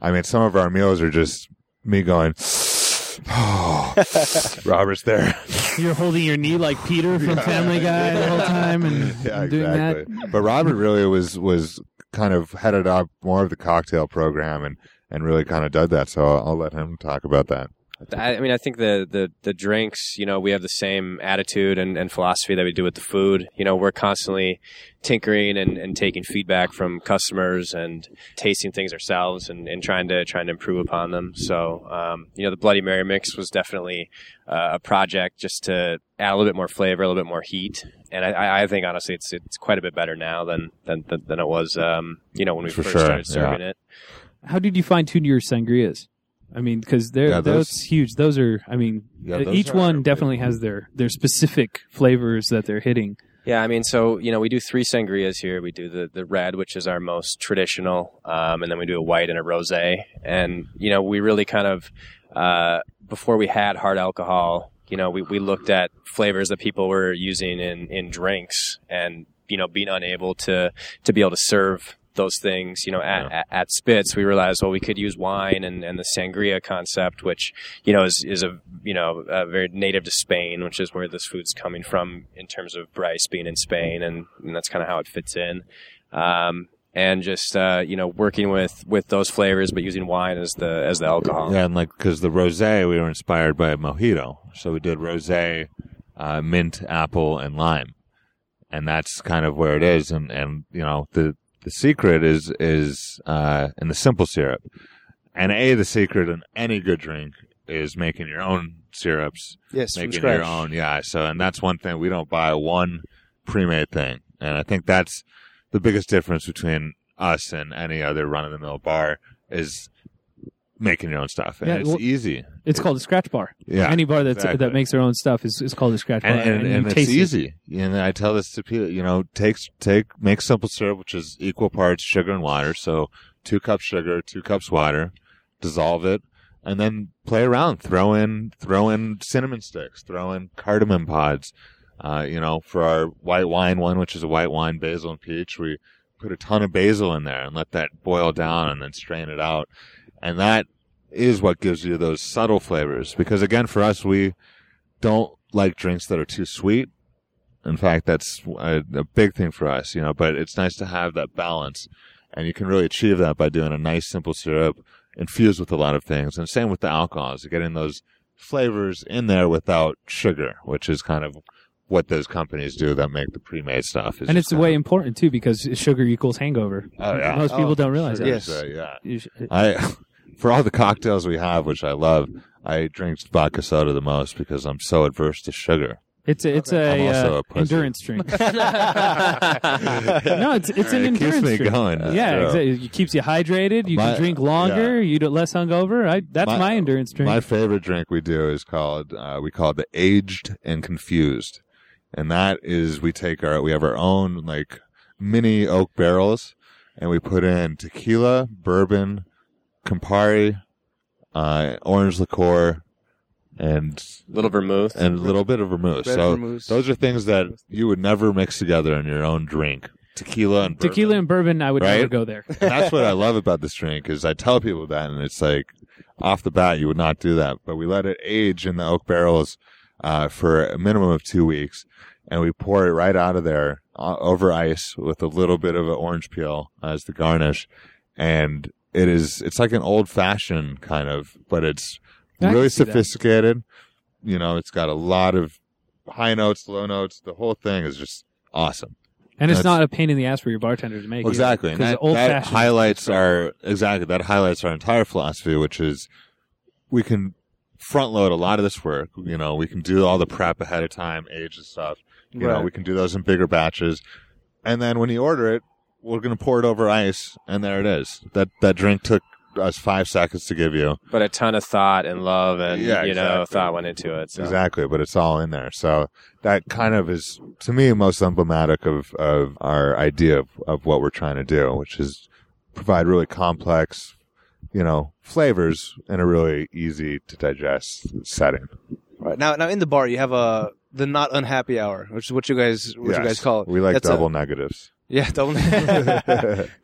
I mean, some of our meals are just me going. Oh, Robert's there. You're holding your knee like Peter from Family Guy the whole time and yeah, doing that. But Robert really was was kind of headed up more of the cocktail program and and really kind of did that. So I'll, I'll let him talk about that. I I mean, I think the, the, the drinks, you know, we have the same attitude and, and philosophy that we do with the food. You know, we're constantly tinkering and, and taking feedback from customers and tasting things ourselves and, and trying to trying to improve upon them. So, um, you know, the Bloody Mary mix was definitely uh, a project just to add a little bit more flavor, a little bit more heat. And I- I, I think honestly, it's it's quite a bit better now than than than, than it was, um, you know, when we For first sure, started serving it. How did you fine tune your sangrias? I mean, because they're Yeah, those, those- huge. Those are. I mean, Yeah, each are one definitely has their their specific flavors that they're hitting. Yeah, I mean, so you know, we do three sangrias here. We do the the red, which is our most traditional, um, and then we do a white and a rosé. And you know, we really kind of uh, before we had hard alcohol, you know, we, we looked at flavors that people were using in in drinks, and you know, being unable to to be able to serve those things, you know, at, at, at Spitz, we realized, well, we could use wine and, and the sangria concept, which, you know, is, is a, you know, a very native to Spain, which is where this food's coming from in terms of Bryce being in Spain. And, and that's kind of how it fits in. Um, and just, uh, you know, working with, with those flavors, but using wine as the, as the alcohol. Yeah, and like because the rosé, we were inspired by a mojito, so we did rosé, uh, mint, apple, and lime, and that's kind of where it is. And and you know the the secret is is uh, in the simple syrup, and a the secret in any good drink is making your own syrups, Yes, making your own. Yeah, so and that's one thing. We don't buy one pre-made thing, and I think that's the biggest difference between us and any other run-of-the-mill bar is making your own stuff, and Yeah, it's well- easy. It's called a scratch bar. Yeah, Any bar that's, exactly. that makes their own stuff is, is called a scratch bar, and, and, you and it's taste it. easy. And I tell this to people, you know, take take make simple syrup, which is equal parts sugar and water. So two cups sugar, two cups water, dissolve it, and then play around. Throw in throw in cinnamon sticks, throw in cardamom pods. Uh, you know, for our white wine one, which is a white wine basil and peach, we put a ton of basil in there and let that boil down and then strain it out. And that is what gives you those subtle flavors. Because again, for us, we don't like drinks that are too sweet. In fact, that's a, a big thing for us, you know, but it's nice to have that balance. And you can really achieve that by doing a nice simple syrup infused with a lot of things. And same with the alcohols, getting those flavors in there without sugar, which is kind of what those companies do that make the pre-made stuff. Is And it's way of- important too because sugar equals hangover. Oh, yeah. Most people Oh, don't realize that. Yes. So, yeah. You I, for all the cocktails we have, which I love, I drink vodka soda the most because I'm so adverse to sugar. It's a, it's I'm a, uh, a endurance drink. no, it's it's an It keeps endurance me drink. going. That's yeah, true. exactly. It keeps you hydrated. You My- can drink longer. You do less hungover. I, that's my, My- endurance drink. My favorite drink we do is called uh, we call it the aged and confused, and that is we take our we have our own like mini oak barrels, and we put in tequila, bourbon, Campari, uh, orange liqueur, and Little vermouth. and a little bit of vermouth. Red so vermouth. those are things that you would never mix together in your own drink. Tequila and Tequila bourbon. and bourbon, I would never go there. And that's what I love about this drink is I tell people that and it's like off the bat you would not do that, but we let it age in the oak barrels uh, for a minimum of two weeks, and we pour it right out of there uh, over ice with a little bit of an orange peel as the garnish, and it is it's like an old fashioned kind of, but it's I really see that. sophisticated. You know, it's got a lot of high notes, low notes. The whole thing is just awesome. And it's That's- not a pain in the ass for your bartender to make. Exactly. Because that, old that highlights our exactly that highlights our entire philosophy, which is we can front load a lot of this work. You know, we can do all the prep ahead of time, age and stuff. You know, we can do those in bigger batches, and then when you order it, we're going to pour it over ice, and there it is. That that drink took us five seconds to give you. but a ton of thought and love and Yeah, you know thought went into it. So. Exactly, but it's all in there. So that kind of is, to me, most emblematic of, of our idea of, of what we're trying to do, which is provide really complex, you know, flavors in a really easy to digest setting. Right now, now in the bar, you have a the not unhappy hour, which is what you guys what you guys call it. We like That's a- double negatives. Yeah, double.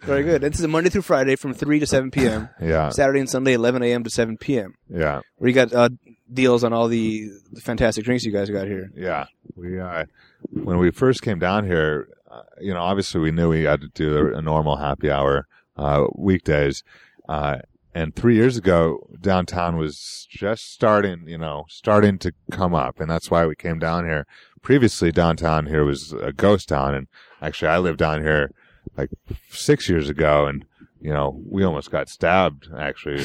Very good. This is a Monday through Friday from three to seven p.m. Yeah, Saturday and Sunday, eleven a.m. to seven p.m. yeah, Where you got uh, deals on all the, the fantastic drinks you guys got here. yeah. We uh, when we first came down here, uh, you know, obviously we knew we had to do a normal happy hour uh, weekdays. Uh, and three years ago, downtown was just starting, you know, starting to come up, and that's why we came down here. Previously, downtown here was a ghost town, and actually, I lived down here like six years ago, and you know, we almost got stabbed. Actually,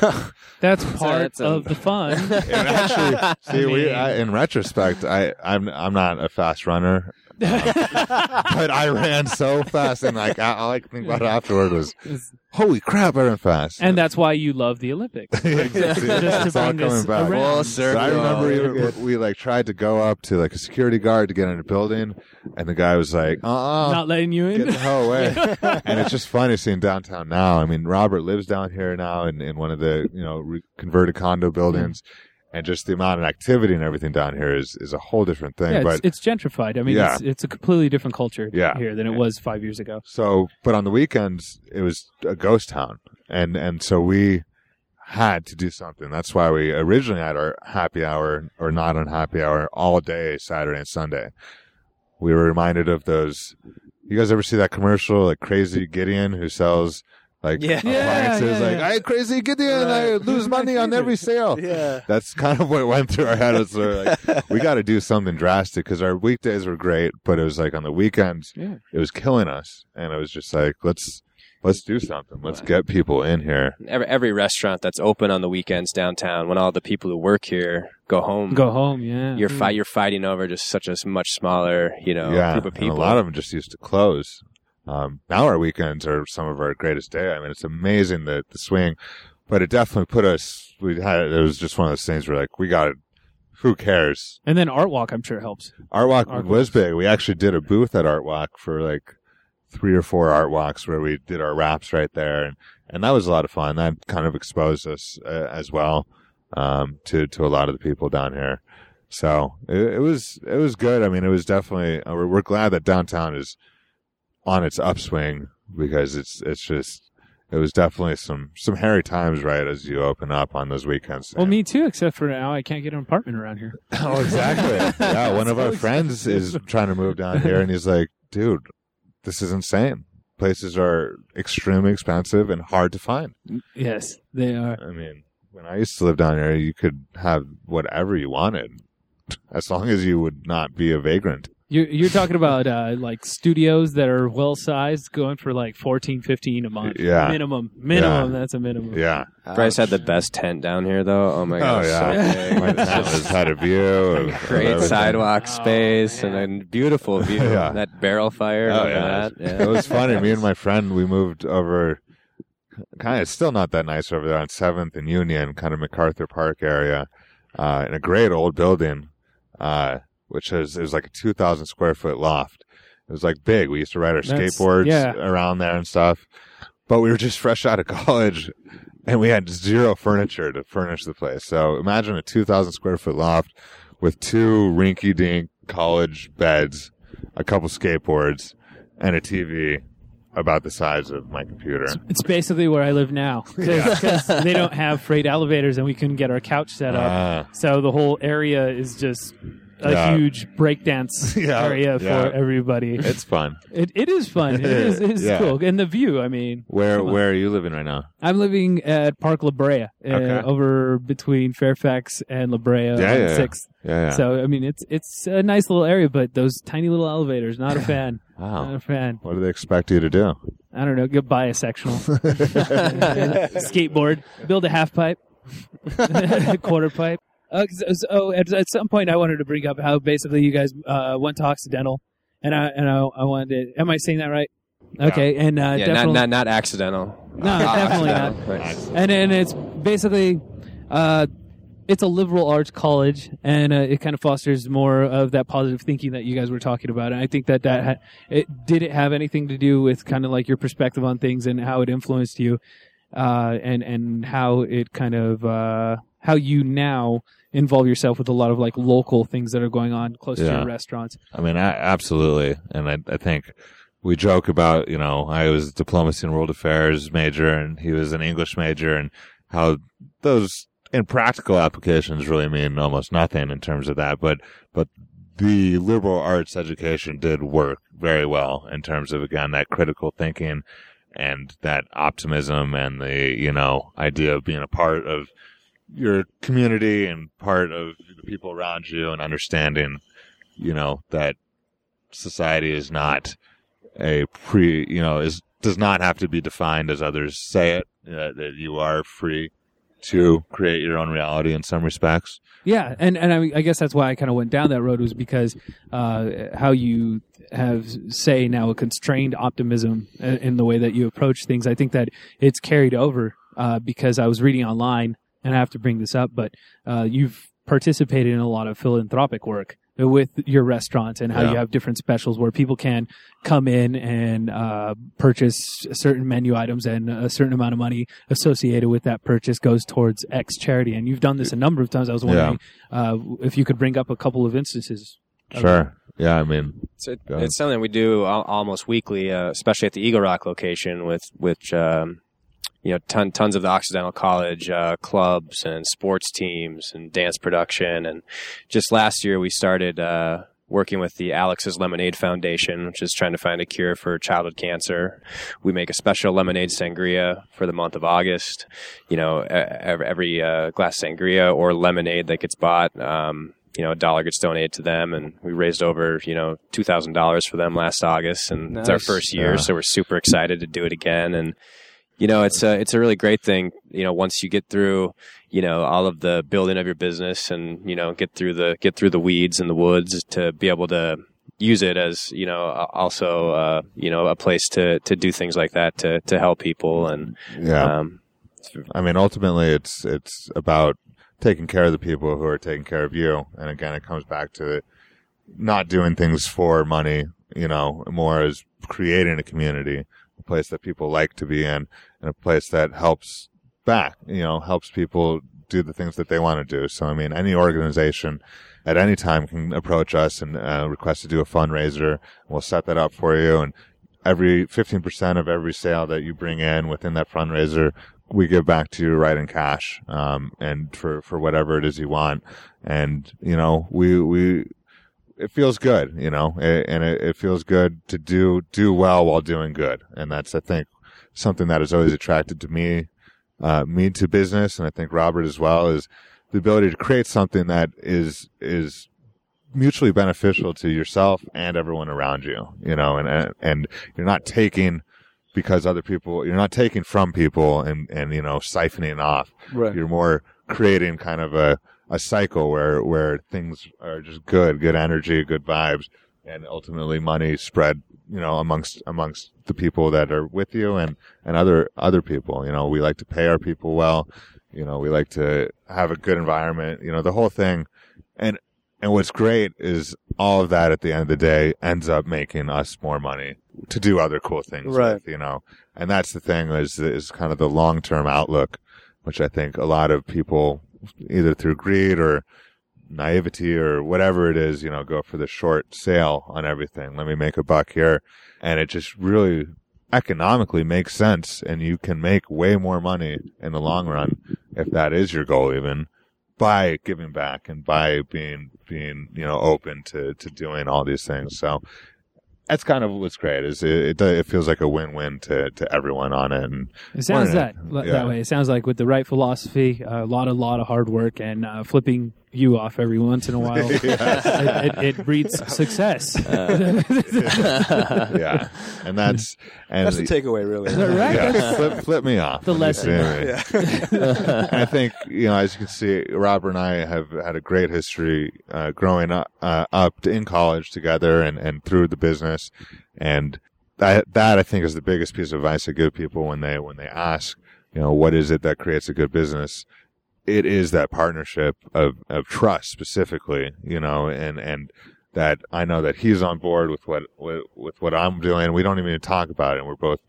That's part that's a- of the fun. actually, see, we mean- I, in retrospect, I I'm I'm not a fast runner but I ran so fast, and like I- all I could think about afterward was, "Holy crap, I ran fast!" And that's why you love the Olympics. Exactly. Just It's to all bring this coming back. around. Full So circle. I remember You're we like tried to go up to like a security guard to get in a building, and the guy was like, "Uh, uh Not letting you get in. the hell away." and it's just funny seeing downtown now. I mean, Robert lives down here now in, in one of the you know re- converted condo buildings, and just the amount of activity and everything down here is is a whole different thing. Yeah, but it's, it's gentrified. I mean, Yeah. it's, it's a completely different culture Yeah. here than it was five years ago. So, but on the weekends, it was a ghost town, and and so we had to do something. That's why we originally had our happy hour or not on happy hour all day Saturday and Sunday. We were reminded of those. You guys ever see that commercial, like Crazy Gideon, who sells like Yeah. appliances? Yeah, like, yeah. "Hey, Crazy Gideon, uh, I lose money on every sale." Yeah. That's kind of what went through our head. It's like we got to do something drastic because our weekdays were great, but it was like on the weekends, Yeah. it was killing us, and it was just like let's let's do something. Let's get people in here. Every, every restaurant that's open on the weekends downtown, when all the people who work here go home, Go home, yeah. you're fi- mm. you're fighting over just such a s- much smaller, you know, yeah, group of and a lot of them just used to close. Um, now our weekends are some of our greatest day. I mean, it's amazing the the swing, but it definitely put us. We had it was just one of those things where like we got it. Who cares? And then Art Walk, I'm sure helps. Art Walk Art was big. We actually did a booth at Art Walk for like three or four Art Walks where we did our wraps right there, and and that was a lot of fun. That kind of exposed us uh, as well um, to to a lot of the people down here. So it, it was it was good. I mean, it was definitely. Uh, we're, we're glad that downtown is on its upswing because it's it's just it was definitely some some hairy times right as you open up on those weekends. Well, me too, except for now I can't get an apartment around here. Oh, exactly. yeah, one of our friends is trying to move down here, and he's like, "Dude, this is insane. Places are extremely expensive and hard to find." Yes, they are. I mean, when I used to live down here, you could have whatever you wanted, as long as you would not be a vagrant. You're, you're talking about uh, like studios that are well sized, going for like 14, 15 a month. Yeah. Minimum. Minimum. That's a minimum. Yeah. Bryce had the best tent down here, though. Oh my god, Oh yeah. so big. My was had a view. Of, of Great sidewalk Oh, space man. and a beautiful view. Yeah. That barrel fire. Oh yeah. at that. It was funny. Me and my friend, we moved over. Kind of still not that nice over there on Seventh and Union, kind of MacArthur Park area, uh, in a great old building, uh, which is it was like a two thousand square foot loft. It was like big. We used to ride our That's- skateboards yeah. around there and stuff. But we were just fresh out of college, and we had zero furniture to furnish the place. So imagine a two thousand square foot loft with two rinky dink college beds, a couple skateboards, and a TV about the size of my computer. It's basically where I live now because they don't have freight elevators and we couldn't get our couch set up. Ah, So the whole area is just a Yeah. huge breakdance Yeah, area yeah. for everybody. it's fun. It, it is fun. It is, it is cool. And the view, I mean, Where where are you living right now? I'm living at Park La Brea, uh, Okay. over between Fairfax and La Brea Yeah, on yeah, yeah. 6th. Yeah, yeah. So, I mean, it's it's a nice little area, but those tiny little elevators, not a fan. wow. Not a fan. What do they expect you to do? I don't know. Go buy a sectional. Skateboard. Build a half pipe. Quarter pipe. Uh, so, so at, at some point, I wanted to bring up how basically you guys uh, went to Occidental, and I and I, I wanted. To, am I saying that right? Okay, and uh, Yeah, not, definitely not not accidental. no, definitely not. Accidental. And and it's basically, uh, it's a liberal arts college, and uh, it kind of fosters more of that positive thinking that you guys were talking about. And I think that that had, it did it have anything to do with kind of like your perspective on things and how it influenced you, uh, and and how it kind of uh, how you now involve yourself with a lot of like local things that are going on close to your restaurants. I mean, a- absolutely. And I, I think we joke about, you know, I was a diplomacy and world affairs major and he was an English major and how those in practical applications really mean almost nothing in terms of that. But, but the liberal arts education did work very well in terms of, again, that critical thinking and that optimism and the, you know, idea of being a part of your community and part of the people around you and understanding, you know, that society is not a pre, you know, is does not have to be defined as others say it. Uh, that you are free to create your own reality in some respects. Yeah, and and I, I guess that's why I kind of went down that road was because uh, how you have say now a constrained optimism in in the way that you approach things. I think that it's carried over uh, because I was reading online, and I have to bring this up, but uh, you've participated in a lot of philanthropic work with your restaurants and how Yeah. you have different specials where people can come in and uh, purchase certain menu items and a certain amount of money associated with that purchase goes towards X charity. And you've done this a number of times. I was wondering uh, if you could bring up a couple of instances. of Sure. Yeah, I mean, So it, it's something we do al- almost weekly, uh, especially at the Eagle Rock location, with which um, you know ton, tons of the Occidental College uh, clubs and sports teams and dance production. And just last year, we started uh, working with the Alex's Lemonade Foundation, which is trying to find a cure for childhood cancer. We make a special lemonade sangria for the month of August. You know, every, uh, glass sangria or lemonade that gets bought. Um, you know, a dollar gets donated to them, and we raised over, you know, two thousand dollars for them last August, and it's our first year, so we're super excited to do it again. And you know, it's a it's a really great thing. You know, once you get through, you know, all of the building of your business, and you know, get through the get through the weeds and the woods to be able to use it as you know also uh, you know a place to to do things like that to to help people and yeah. um, I mean, ultimately, it's it's about taking care of the people who are taking care of you. And again, it comes back to not doing things for money. You know, more as creating a community, a place that people like to be in, and a place that helps back. You know, helps people do the things that they want to do. So, I mean, any organization at any time can approach us and uh, request to do a fundraiser. We'll set that up for you and every 15% of every sale that you bring in within that fundraiser, we give back to you right in cash, um, and for, for whatever it is you want. And, you know, we, we, it feels good, you know, and it feels good to do, do well while doing good. And that's, I think, something that has always attracted to me, uh, me to business. And I think Robert as well is the ability to create something that is, is mutually beneficial to yourself and everyone around you, you know, and, and, you're not taking because other people, you're not taking from people and, and, you know, siphoning off. Right. You're more creating kind of a, a cycle where, where things are just good, good energy, good vibes, and ultimately money spread, you know, amongst, amongst the people that are with you and, and other, other people. You know, we like to pay our people well. You know, we like to have a good environment, you know, the whole thing. And, and what's great is all of that at the end of the day ends up making us more money to do other cool things Right. with, you know. And that's the thing is, is kind of the long-term outlook, which I think a lot of people either through greed or naivety or whatever it is, you know, go for the short sale on everything. Let me make a buck here. And it just really economically makes sense. And you can make way more money in the long run if that is your goal even by giving back and by being, being, you know, open to, to doing all these things. So that's kind of what's great is it, it, it feels like a win-win to, to everyone on it. And It sounds that li- yeah. that way. It sounds like with the right philosophy, a lot, a lot of hard work, and uh, flipping you off every once in a while. it, it, it breeds success. yeah, and that's, and That's the takeaway, really. right? yeah, flip, flip me off. The lesson. see me. and I think you know, as you can see, Robert and I have had a great history uh, growing up, uh, up in college together, and, and through the business, and that that I think is the biggest piece of advice I give people when they when they ask, you know, what is it that creates a good business? It is that partnership of of trust specifically, you know, and and that I know that he's on board with what with, with what I'm doing. We don't even talk about it. And we're both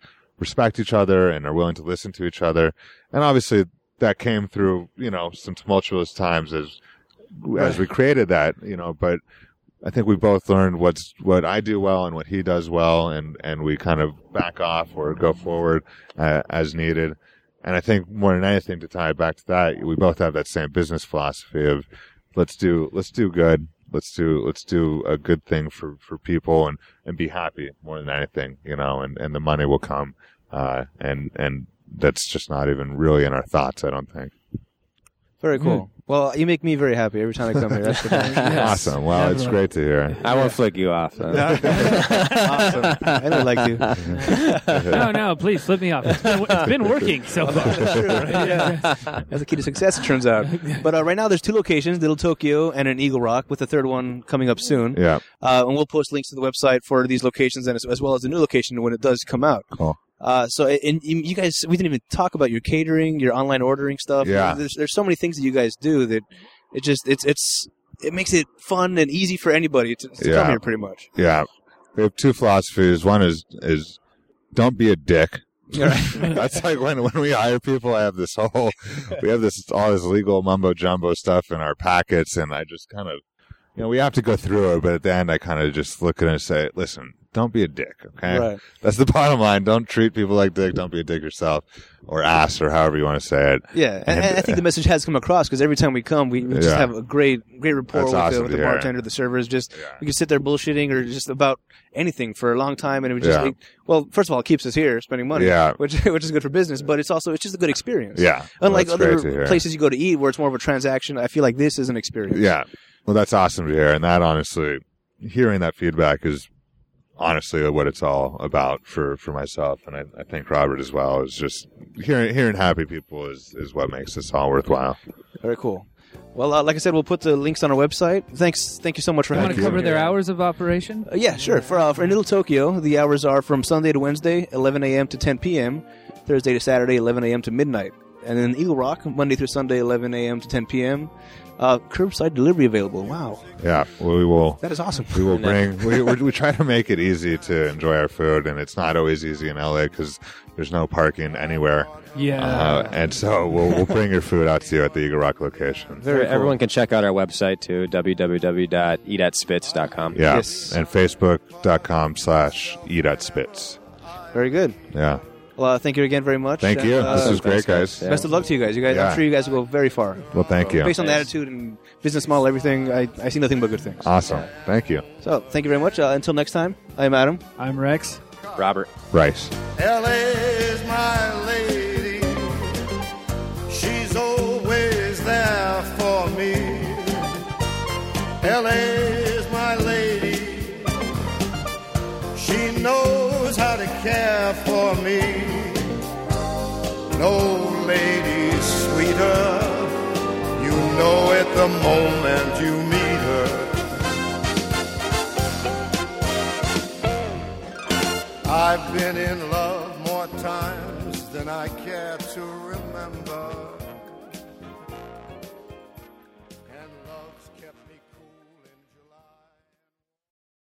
respect each other and are willing to listen to each other. And obviously that came through, you know, some tumultuous times as, as we created that, you know, but I think we both learned what's, what I do well and what he does well. And, and we kind of back off or go forward uh, as needed. And I think more than anything to tie it back to that, we both have that same business philosophy of let's do, let's do good. Let's do, let's do a good thing for, for people and, and be happy more than anything, you know, and, and the money will come. Uh, and, and that's just not even really in our thoughts, I don't think. Very cool. Well, you make me very happy every time I come here. That's the best. Awesome. Well, it's Definitely. great to hear. I won't flick you off. though. awesome. I don't like you. no, no, please flip me off. It's been, it's been working so far. That's the key to success, it turns out. But uh, right now, there's two locations: Little Tokyo and an Eagle Rock, with the third one coming up soon. Yeah. Uh, and we'll post links to the website for these locations and as, as well as the new location when it does come out. Cool. Uh, so, and you you guys, we didn't even talk about your catering, your online ordering stuff. Yeah. There's, there's so many things that you guys do that it just, it's, it's, it makes it fun and easy for anybody to, to Yeah. come here pretty much. Yeah. We have two philosophies. One is is don't be a dick. That's like when when we hire people, I have this whole we have this all this legal mumbo jumbo stuff in our packets, and I just kind of you know we have to go through it, but at the end, I kind of just look at it and say, listen. Don't be a dick, okay? Right. That's the bottom line. Don't treat people like dick. Don't be a dick yourself, or ass, or however you want to say it. Yeah, and, and I think the message has come across because every time we come, we, we just Yeah. have a great, great rapport That's with, awesome the, with the bartender, the servers. Just Yeah. we can sit there bullshitting or just about anything for a long time, and it would just Yeah. it- well, first of all, it keeps us here spending money, Yeah. which which is good for business, but it's also it's just a good experience. Yeah, unlike to other places you go to eat where it's more of a transaction, I feel like this is an experience. Yeah. Well, that's awesome to hear. And that honestly, hearing that feedback is honestly what it's all about for, for myself. And I, I think Robert as well is just hearing, hearing happy people is, is what makes this all worthwhile. very cool. Well, uh, like I said, we'll put the links on our website. Thanks, thank you so much for You want to cover here. their hours of operation? Uh, yeah, sure. For uh, for Little Tokyo, the hours are from Sunday to Wednesday, 11 a.m. to 10 p.m. Thursday to Saturday, 11 a.m. to midnight. And then Eagle Rock, Monday through Sunday, 11 a.m. to 10 p.m. Uh, curbside delivery available. Wow, Yeah. We will, that is awesome. we will bring, we, we, we try to make it easy to enjoy our food. And it's not always easy in LA because there's no parking anywhere. Yeah. Uh, and so we'll, we'll bring your food out to you at the Eagle Rock location. Very cool. Everyone can check out our website too, www.eatatspitz.com. Yeah. Yes. And facebook.com slash eat at Spitz. Very good. Yeah. Well, uh, thank you again very much. Thank you. uh, this was great, guys. guys. Best of luck to you guys. You guys, Yeah. I'm sure you guys will go very far. Well, thank you. Based on the attitude and business model, everything, I, I see nothing but good things. Awesome. Thank you. So, thank you very much. Uh, until next time, I'm Adam. I'm Recks. Robert. Bryce. LA's my lady. She's always there for me. LA's my lady. She knows how to care for me. No lady sweeter. You know it the moment you meet her. I've been in love more times than I remember.